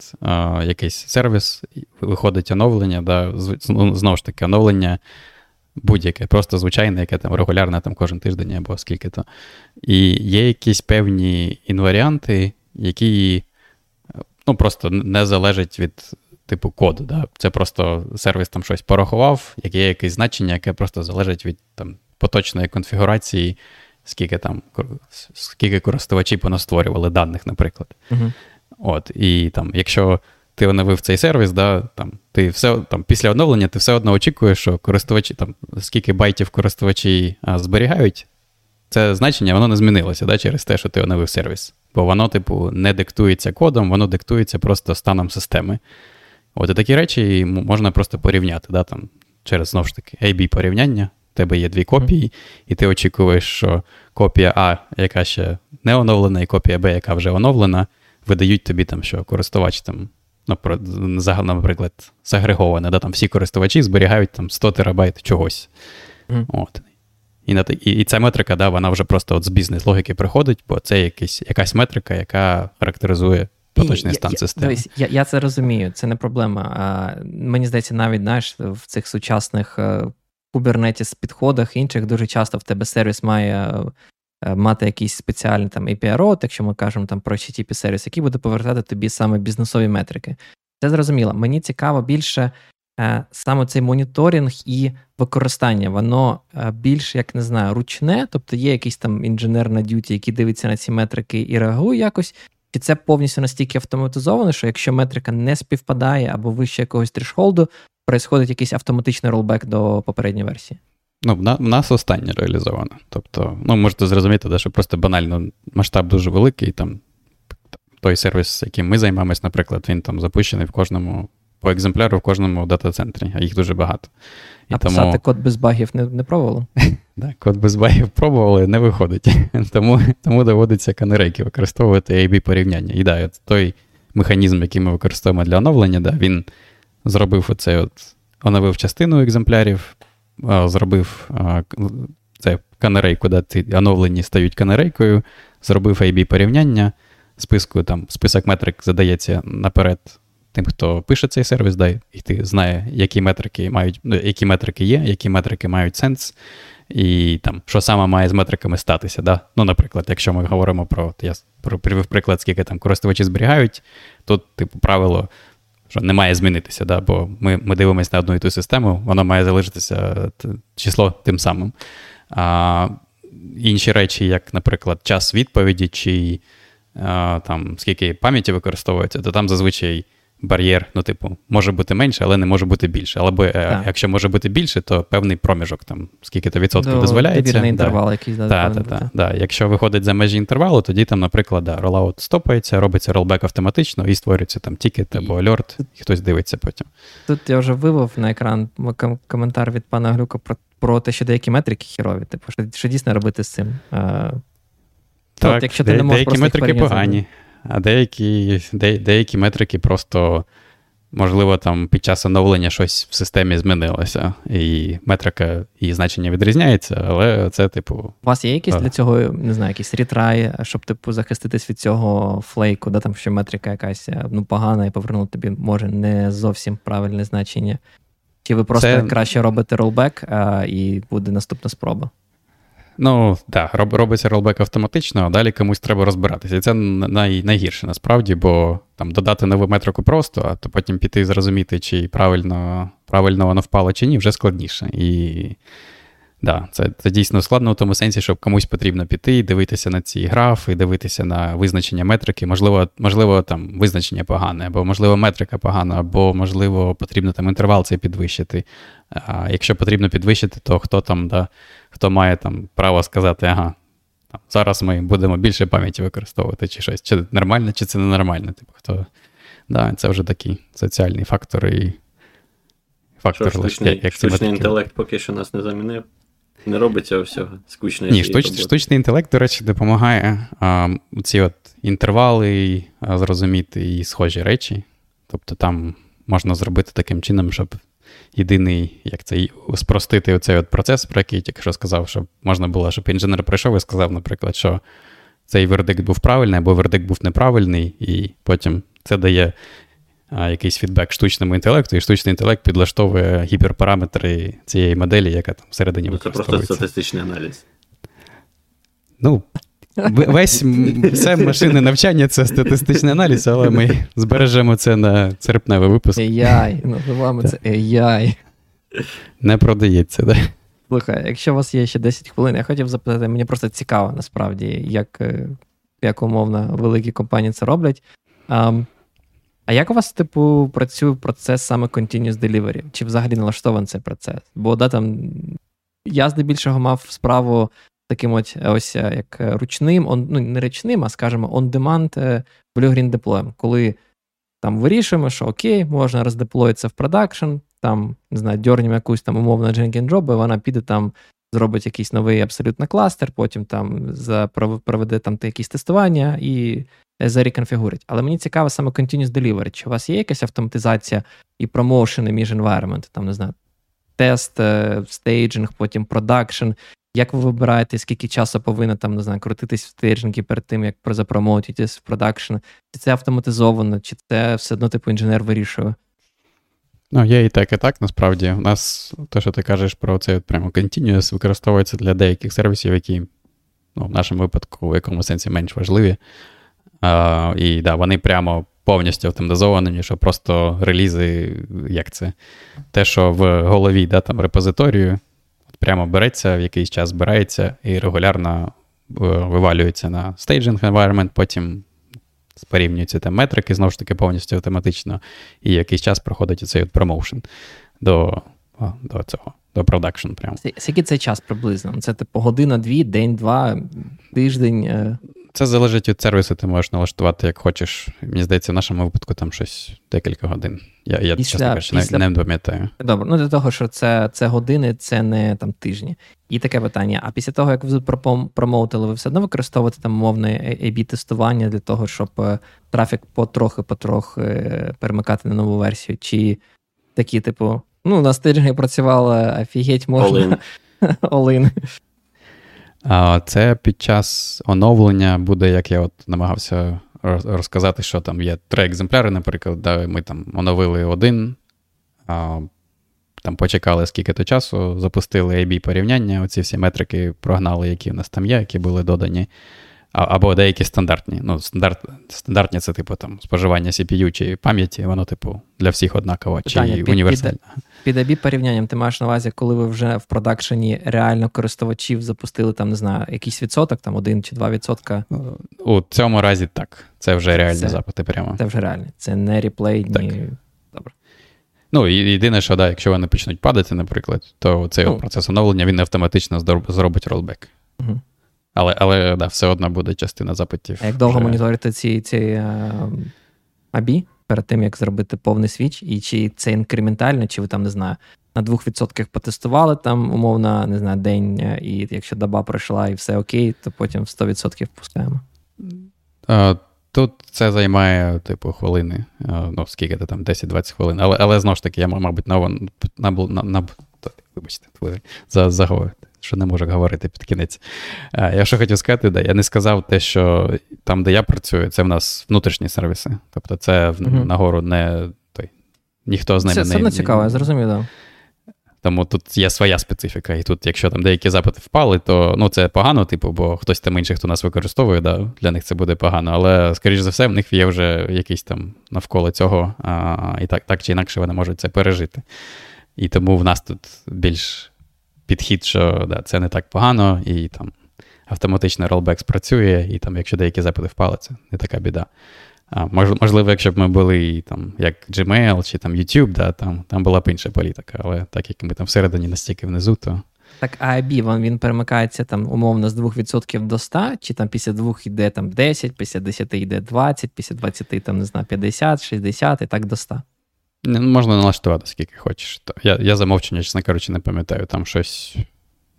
якийсь сервіс, виходить оновлення, да, знову ж таки, оновлення будь-яке, просто звичайне, яке там регулярне там кожен тиждень або скільки то. І є якісь певні інваріанти, які ну, просто не залежать від типу коду. Да? Це просто сервіс там щось порахував, яке є якесь значення, яке просто залежить від там, поточної конфігурації, скільки там скільки користувачі понастворювали даних, наприклад. uh От, І там, якщо ти оновив цей сервіс, да, там, ти все, там, після оновлення ти все одно очікуєш, що користувачі, там, скільки байтів користувачі а, зберігають, це значення воно не змінилося да, через те, що ти оновив сервіс. Бо воно, типу, не диктується кодом, воно диктується просто станом системи. От і такі речі можна просто порівняти, да, там, через знову ж таки ab порівняння. У тебе є дві копії, і ти очікуєш, що копія А, яка ще не оновлена, і копія Б, яка вже оновлена, видають тобі там, що користувач там наприклад, загреговане, да, там всі користувачі зберігають там 100 терабайт чогось. Mm. От. І на, і, і ця метрика, да, вона вже просто от з бізнес-логіки приходить, бо це якась, якась метрика, яка характеризує поточний і, стан я, системи. Дивись, я я це розумію, це не проблема. А, Мені здається, навіть знаєш, в цих сучасних Kubernetes підходах інших дуже часто в тебе сервіс має е, мати якийсь спеціальний там API-рот, якщо ми кажемо там про http сервіс, який буде повертати тобі саме бізнесові метрики. Це зрозуміло. Мені цікаво більше е, саме цей моніторинг і використання. Воно е, більш, як не знаю, ручне, тобто є якийсь там інженер на дюті, який дивиться на ці метрики і реагує якось. Чи це повністю настільки автоматизовано, що якщо метрика не співпадає або вище якогось трішхолду, происходить якийсь автоматичний ролбек до попередньої версії? Ну, в нас останнє реалізовано. Тобто, ну, можете зрозуміти, що просто банально масштаб дуже великий. Там той сервіс, яким ми займаємось, наприклад, він там запущений в кожному по екземпляру в кожному дата-центрі, а їх дуже багато. І а тому... писати код без багів не не пробували? Так, код без багів пробували, не виходить. Тому тому доводиться канерейки використовувати ab порівняння. І да, от той механізм, який ми використовуємо для оновлення, да, він зробив оцей от, оновив частину екземплярів, зробив це канерейку, да, ці оновлені стають канерейкою, зробив ab порівняння, списку там список метрик задається наперед тим, хто пише цей сервіс, да, і ти знає, які метрики мають, ну, які метрики є, які метрики мають сенс, і там, що саме має з метриками статися. Да? Ну, Наприклад, якщо ми говоримо про я привів приклад, скільки там користувачі зберігають, тут, типу, правило, що не має змінитися, да? бо ми ми дивимося на одну і ту систему, воно має залишитися число тим самим. А Інші речі, як, наприклад, час відповіді, чи а, там скільки пам'яті використовується, то там зазвичай бар'єр, ну, типу, може бути менше, але не може бути більше. Або е, якщо може бути більше, то певний проміжок, там, скільки то відсотків До, дозволяється. Довірний інтервал якийсь. Да, так, так. Да. Якщо виходить за межі інтервалу, тоді там, наприклад, да, ролаут стопається, робиться ролбек автоматично і створюється там тікет або альорт, і хтось дивиться потім. Тут я вже вивив на екран коментар від пана Глюка про про те, що деякі метрики хірові. Типу, що, що дійсно робити з цим. А, так, от, якщо ти де, не можеш деякі метрики погані а деякі де, деякі метрики просто, можливо, там під час оновлення щось в системі змінилося, і метрика її значення відрізняється, але це, типу. У вас є якісь для цього, не знаю, якісь ретрай, щоб, типу, захиститись від цього флейку, да, там що метрика якась ну, погана і повернути тобі, може, не зовсім правильне значення. Чи ви просто це... краще робите ролбек, а, і буде наступна спроба? Ну, так, роб, робиться ролбек автоматично, а далі комусь треба розбиратися. І це най, найгірше насправді, бо там додати нову метрику просто, а то потім піти і зрозуміти, чи правильно правильно воно впало, чи ні, вже складніше. І да, це це дійсно складно в тому сенсі, щоб комусь потрібно піти і дивитися на ці графи, дивитися на визначення метрики. Можливо, можливо, там визначення погане, або можливо, метрика погана, або, можливо, потрібно там інтервал цей підвищити. А Якщо потрібно підвищити, то хто там, да, хто має там право сказати, ага, там, зараз ми будемо більше пам'яті використовувати, чи щось, чи нормально, чи це ненормально. Типу, хто, да, Це вже такий соціальний фактор і фактор. Що, штучний, як штучний інтелект поки що нас не замінив. Не робить цього всього. Скучно. Ні, штуч, штучний інтелект, до речі, допомагає а, ці от інтервали а, зрозуміти і схожі речі. Тобто там можна зробити таким чином, щоб єдиний, як це спростити оцей от процес, про який я тільки що сказав, щоб можна було, щоб інженер прийшов і сказав, наприклад, що цей вердикт був правильний або вердикт був неправильний, і потім це дає якийсь фідбек штучному інтелекту, і штучний інтелект підлаштовує гіперпараметри цієї моделі, яка там всередині ну, Це просто статистичний аналіз. Ну, весь все машинне навчання це статистичний аналіз, але ми збережемо це на серпневий випуск. AI, називаємо це AI. Не продається, так. Да? Слухай, якщо у вас є ще 10 хвилин, я хотів запитати, мені просто цікаво насправді, як е, як умовно великі компанії це роблять. А як у вас, типу, працює процес саме Continuous Delivery? Чи взагалі налаштований цей процес? Бо да, там я здебільшого мав справу таким от ось е, як е, ручним, он, ну не ручним, а скажімо, on-demand Blue Green Deploy, коли там вирішуємо, що окей, можна роздеплоїтися в продакшн, там, не знаю, дьорнемо якусь там умовно Jenkins Job, і вона піде там, зробить якийсь новий абсолютно кластер, потім там проведе там якісь тестування і зареконфігурить. Але мені цікаво саме Continuous Delivery. Чи у вас є якась автоматизація і промоушени між environment, там, не знаю, тест, е, staging, потім production. Як ви вибираєте, скільки часу повинно там, не знаю, крутитись в staging і перед тим, як запромоутитись в production? Чи це автоматизовано, чи це все одно типу інженер вирішує? Ну, є і так, і так, насправді. У нас те, що ти кажеш про цей прямо continuous, використовується для деяких сервісів, які ну, в нашому випадку в якому сенсі менш важливі. А, І да, вони прямо повністю автоматизовані, що просто релізи, як це? Те, що в голові да, там репозиторію, прямо береться, в якийсь час збирається і регулярно е, вивалюється на staging environment, потім порівнюються там метрики, знову ж таки, повністю автоматично, і якийсь час проходить цей промоушен до до цього, до продакшн. Скільки це час приблизно? Це типу година-дві, день-два, тиждень. Це залежить від сервісу, ти можеш налаштувати, як хочеш. Мені здається, в нашому випадку там щось декілька годин. Я я після, чесно кажучи, після... не, не пам'ятаю. Добре, ну для того, що це це години, це не там тижні. І таке питання: а після того, як ви промоутили, ви все одно використовуєте там мовне ab тестування для того, щоб е, трафік потрохи-потрохи е, перемикати на нову версію? Чи такі, типу, ну, на стейджингі працювала офігеть можна. Олин. Це під час оновлення буде, як я от намагався розказати, що там є три екземпляри, наприклад, де ми там оновили один, там почекали скільки-то часу, запустили AB порівняння, оці всі метрики прогнали, які в нас там є, які були додані. Або деякі стандартні. Ну, стандарт, Стандартні це, типу, там, споживання CPU чи пам'яті, воно, типу, для всіх однаково, Питання, чи під, універсальне. Під AB порівнянням ти маєш на увазі, коли ви вже в продакшені реально користувачів запустили, там, не знаю, якийсь відсоток, там один чи два відсотка. У цьому разі так. Це вже реальні це, запити прямо. Це вже реальні. Це не реплей, ні. Добре. Ну, і єдине, що да, якщо вони почнуть падати, наприклад, то цей ну, процес оновлення він автоматично зробить ролбек. Угу. Але але да, все одно буде частина запитів. А як довго вже... моніторити ці ці е, ABI перед тим, як зробити повний свіч? І чи це інкрементально, чи ви там не знаю, на 2% потестували там, умовно, не знаю, день, е, і якщо доба пройшла і все окей, то потім 100% впускаємо. А, Тут це займає, типу, хвилини. Ну, скільки то там, 10-20 хвилин. Але але знову ж таки, я, мабуть, на, на, на, на вибачте, заговорити що не можу говорити під кінець. Я що хотів сказати, да, я не сказав те, що там, де я працюю, це в нас внутрішні сервіси. Тобто, це угу. нагору не той. Ніхто з ними це, не. Це не цікаво, я зрозумів, так. Тому тут є своя специфіка, і тут, якщо там деякі запити впали, то ну, це погано, типу, бо хтось там інший, хто нас використовує, да, для них це буде погано. Але, скоріш за все, в них є вже якийсь там навколо цього, а, і так так чи інакше вони можуть це пережити. І тому в нас тут більш підхід, що да, це не так погано, і там автоматично rollback спрацює, і там, якщо деякі запити впали, це не така біда. А, Можливо, якщо б ми були там, як Gmail чи там YouTube, да, там там була б інша політика, але так як ми там всередині настільки внизу, то. Так, а він, він перемикається там умовно з 2% до 100, чи там після 2 йде там 10, після 10 йде 20, після 20 там, не знаю, 50, 60 і так до 100. Можна налаштувати, скільки хочеш. Я я замовчення, чесно кажучи, не пам'ятаю. Там щось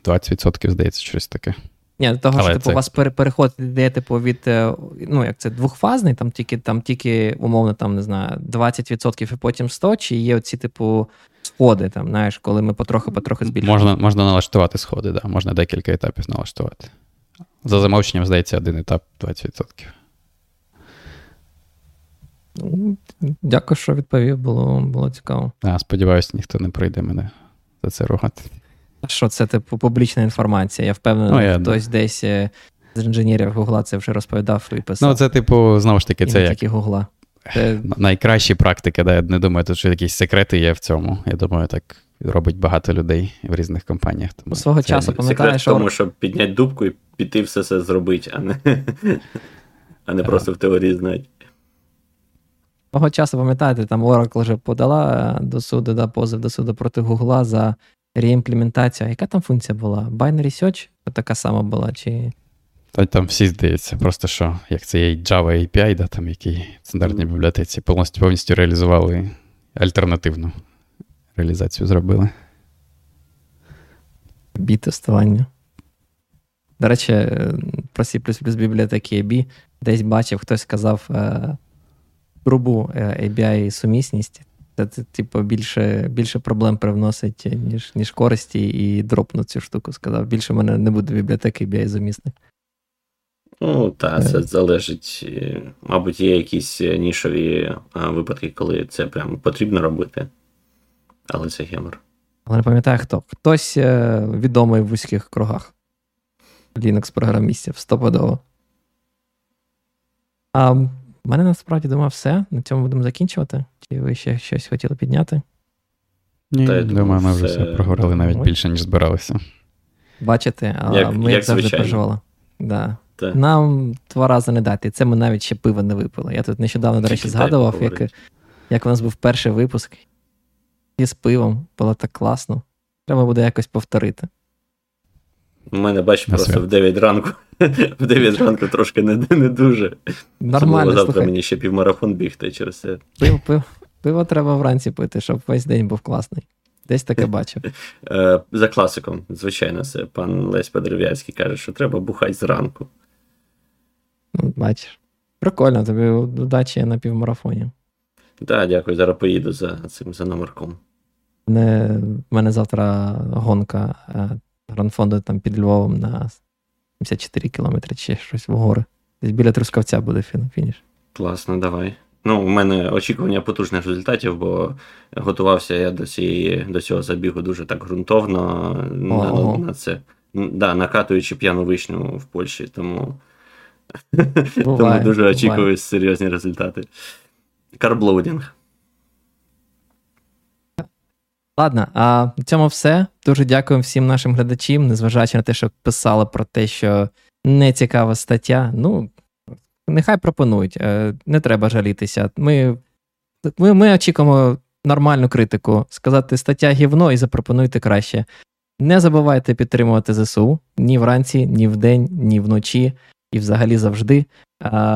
20%, здається, щось таке. Ні, до того, що типу, це... у вас переход йде, типу, від, е, ну, як це, двохфазний, там тільки, там тільки, умовно, там, не знаю, 20% і потім 100, чи є оці, типу, сходи, там, знаєш, коли ми потрохи-потрохи збільшуємо. Можна можна налаштувати сходи, да, можна декілька етапів налаштувати. За замовченням, здається, один етап 20%. Дякую, що відповів, було було цікаво. А, Сподіваюся, ніхто не прийде мене за це ругати. Що це типу публічна інформація? Я впевнений, ну, я, хтось да. десь е, з інженерів Гугла це вже розповідав і писав. Ну, це, типу, знову ж таки, це як. тільки Гугла. Це... Найкращі практики, да, я не думаю, тут що якісь секрети є в цьому. Я думаю, так робить багато людей в різних компаніях. Тому Свого це... часу пам'ятаєш, що... в тому, щоб підняти дубку і піти все це зробити, а не а не просто в теорії знати. Того часу, пам'ятаєте, там Oracle вже подала е, до суду, да, позов до суду проти Гугла за реімплементацію. Яка там функція була? Binary Search? Така сама була? чи... Та там всі здається, просто що, як це є Java API, да, там який в стандартній бібліотеці, повністю повністю реалізували альтернативну реалізацію зробили. Бі-тестування. До речі, е, про C бібліотеки AB десь бачив, хтось сказав. Е, грубу е, ABI сумісність. Це, це типу, більше більше проблем привносить, ніж ніж користі, і дропну цю штуку сказав. Більше в мене не буде бібліотеки ABI замісних. Ну, так, це залежить. Е, мабуть, є якісь нішові випадки, коли це прям потрібно робити. Але це гемор. Але не пам'ятаю хто. Хтось е, відомий в вузьких кругах. Linux програмістів, стопудово. А в мене насправді думав все. На цьому будемо закінчувати. Чи ви ще щось хотіли підняти? Ні, Та я думаю, ми вже все- проговорили навіть більше, ніж збиралися. Бачите, а Як- ми як завжди переживали. Да. Та. Нам два рази не дати. Це ми навіть ще пива не випили. Я тут нещодавно, до речі, Тільки згадував, як, як у нас був перший випуск. І з пивом було так класно. Треба буде якось повторити. У мене, бач, На просто свято. в 9 ранку. В 9 ранку трошки не, не дуже. Нормально, завтра слухай. мені ще півмарафон бігти через це. Пиво, пиво, пиво треба вранці пити, щоб весь день був класний. Десь таке бачив. Е, за класиком, звичайно, це пан Лесь Подерев'янський каже, що треба бухати зранку. Ну, бачиш. Прикольно, тобі удачі на півмарафоні. Так, дякую, зараз поїду за цим за номерком. мене, мене завтра гонка е, гранфонду там під Львовом на 74 кілометри чи щось в гори. Десь біля Трускавця буде фініш. Класно, давай. Ну, у мене очікування потужних результатів, бо готувався я до цієї, до цього забігу дуже так ґрунтовно на, на це. Да, накатуючи п'яну вишню в Польщі, тому, Буває, тому дуже буває. очікую серйозні результати. Карблоудінг. Ладно, а в цьому все. Дуже дякую всім нашим глядачам, незважаючи на те, що писали про те, що не цікава стаття. Ну, нехай пропонують, е, не треба жалітися. Ми, ми, ми очікуємо нормальну критику, сказати стаття гівно і запропонуйте краще. Не забувайте підтримувати ЗСУ ні вранці, ні вдень, ні вночі, і взагалі завжди.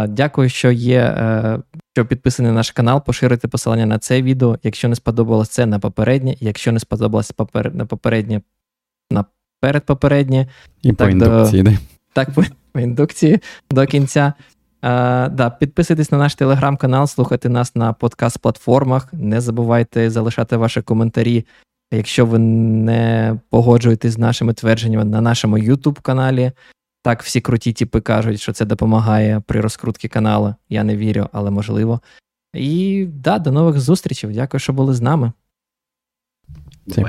Дякую, що є, е, що підписані на наш канал. Поширити посилання на це відео. Якщо не сподобалось це на попереднє, якщо не сподобалось попер... на попереднє, на передпопереднє, І по Так, до- індукції, да. так по, по індукції до кінця. А, да, підписуйтесь на наш телеграм-канал, слухайте нас на подкаст-платформах. Не забувайте залишати ваші коментарі, якщо ви не погоджуєтесь з нашими твердженнями на нашому YouTube каналі. Так, всі круті тіпи кажуть, що це допомагає при розкрутці каналу. Я не вірю, але можливо. І да, до нових зустрічей. Дякую, що були з нами. Це.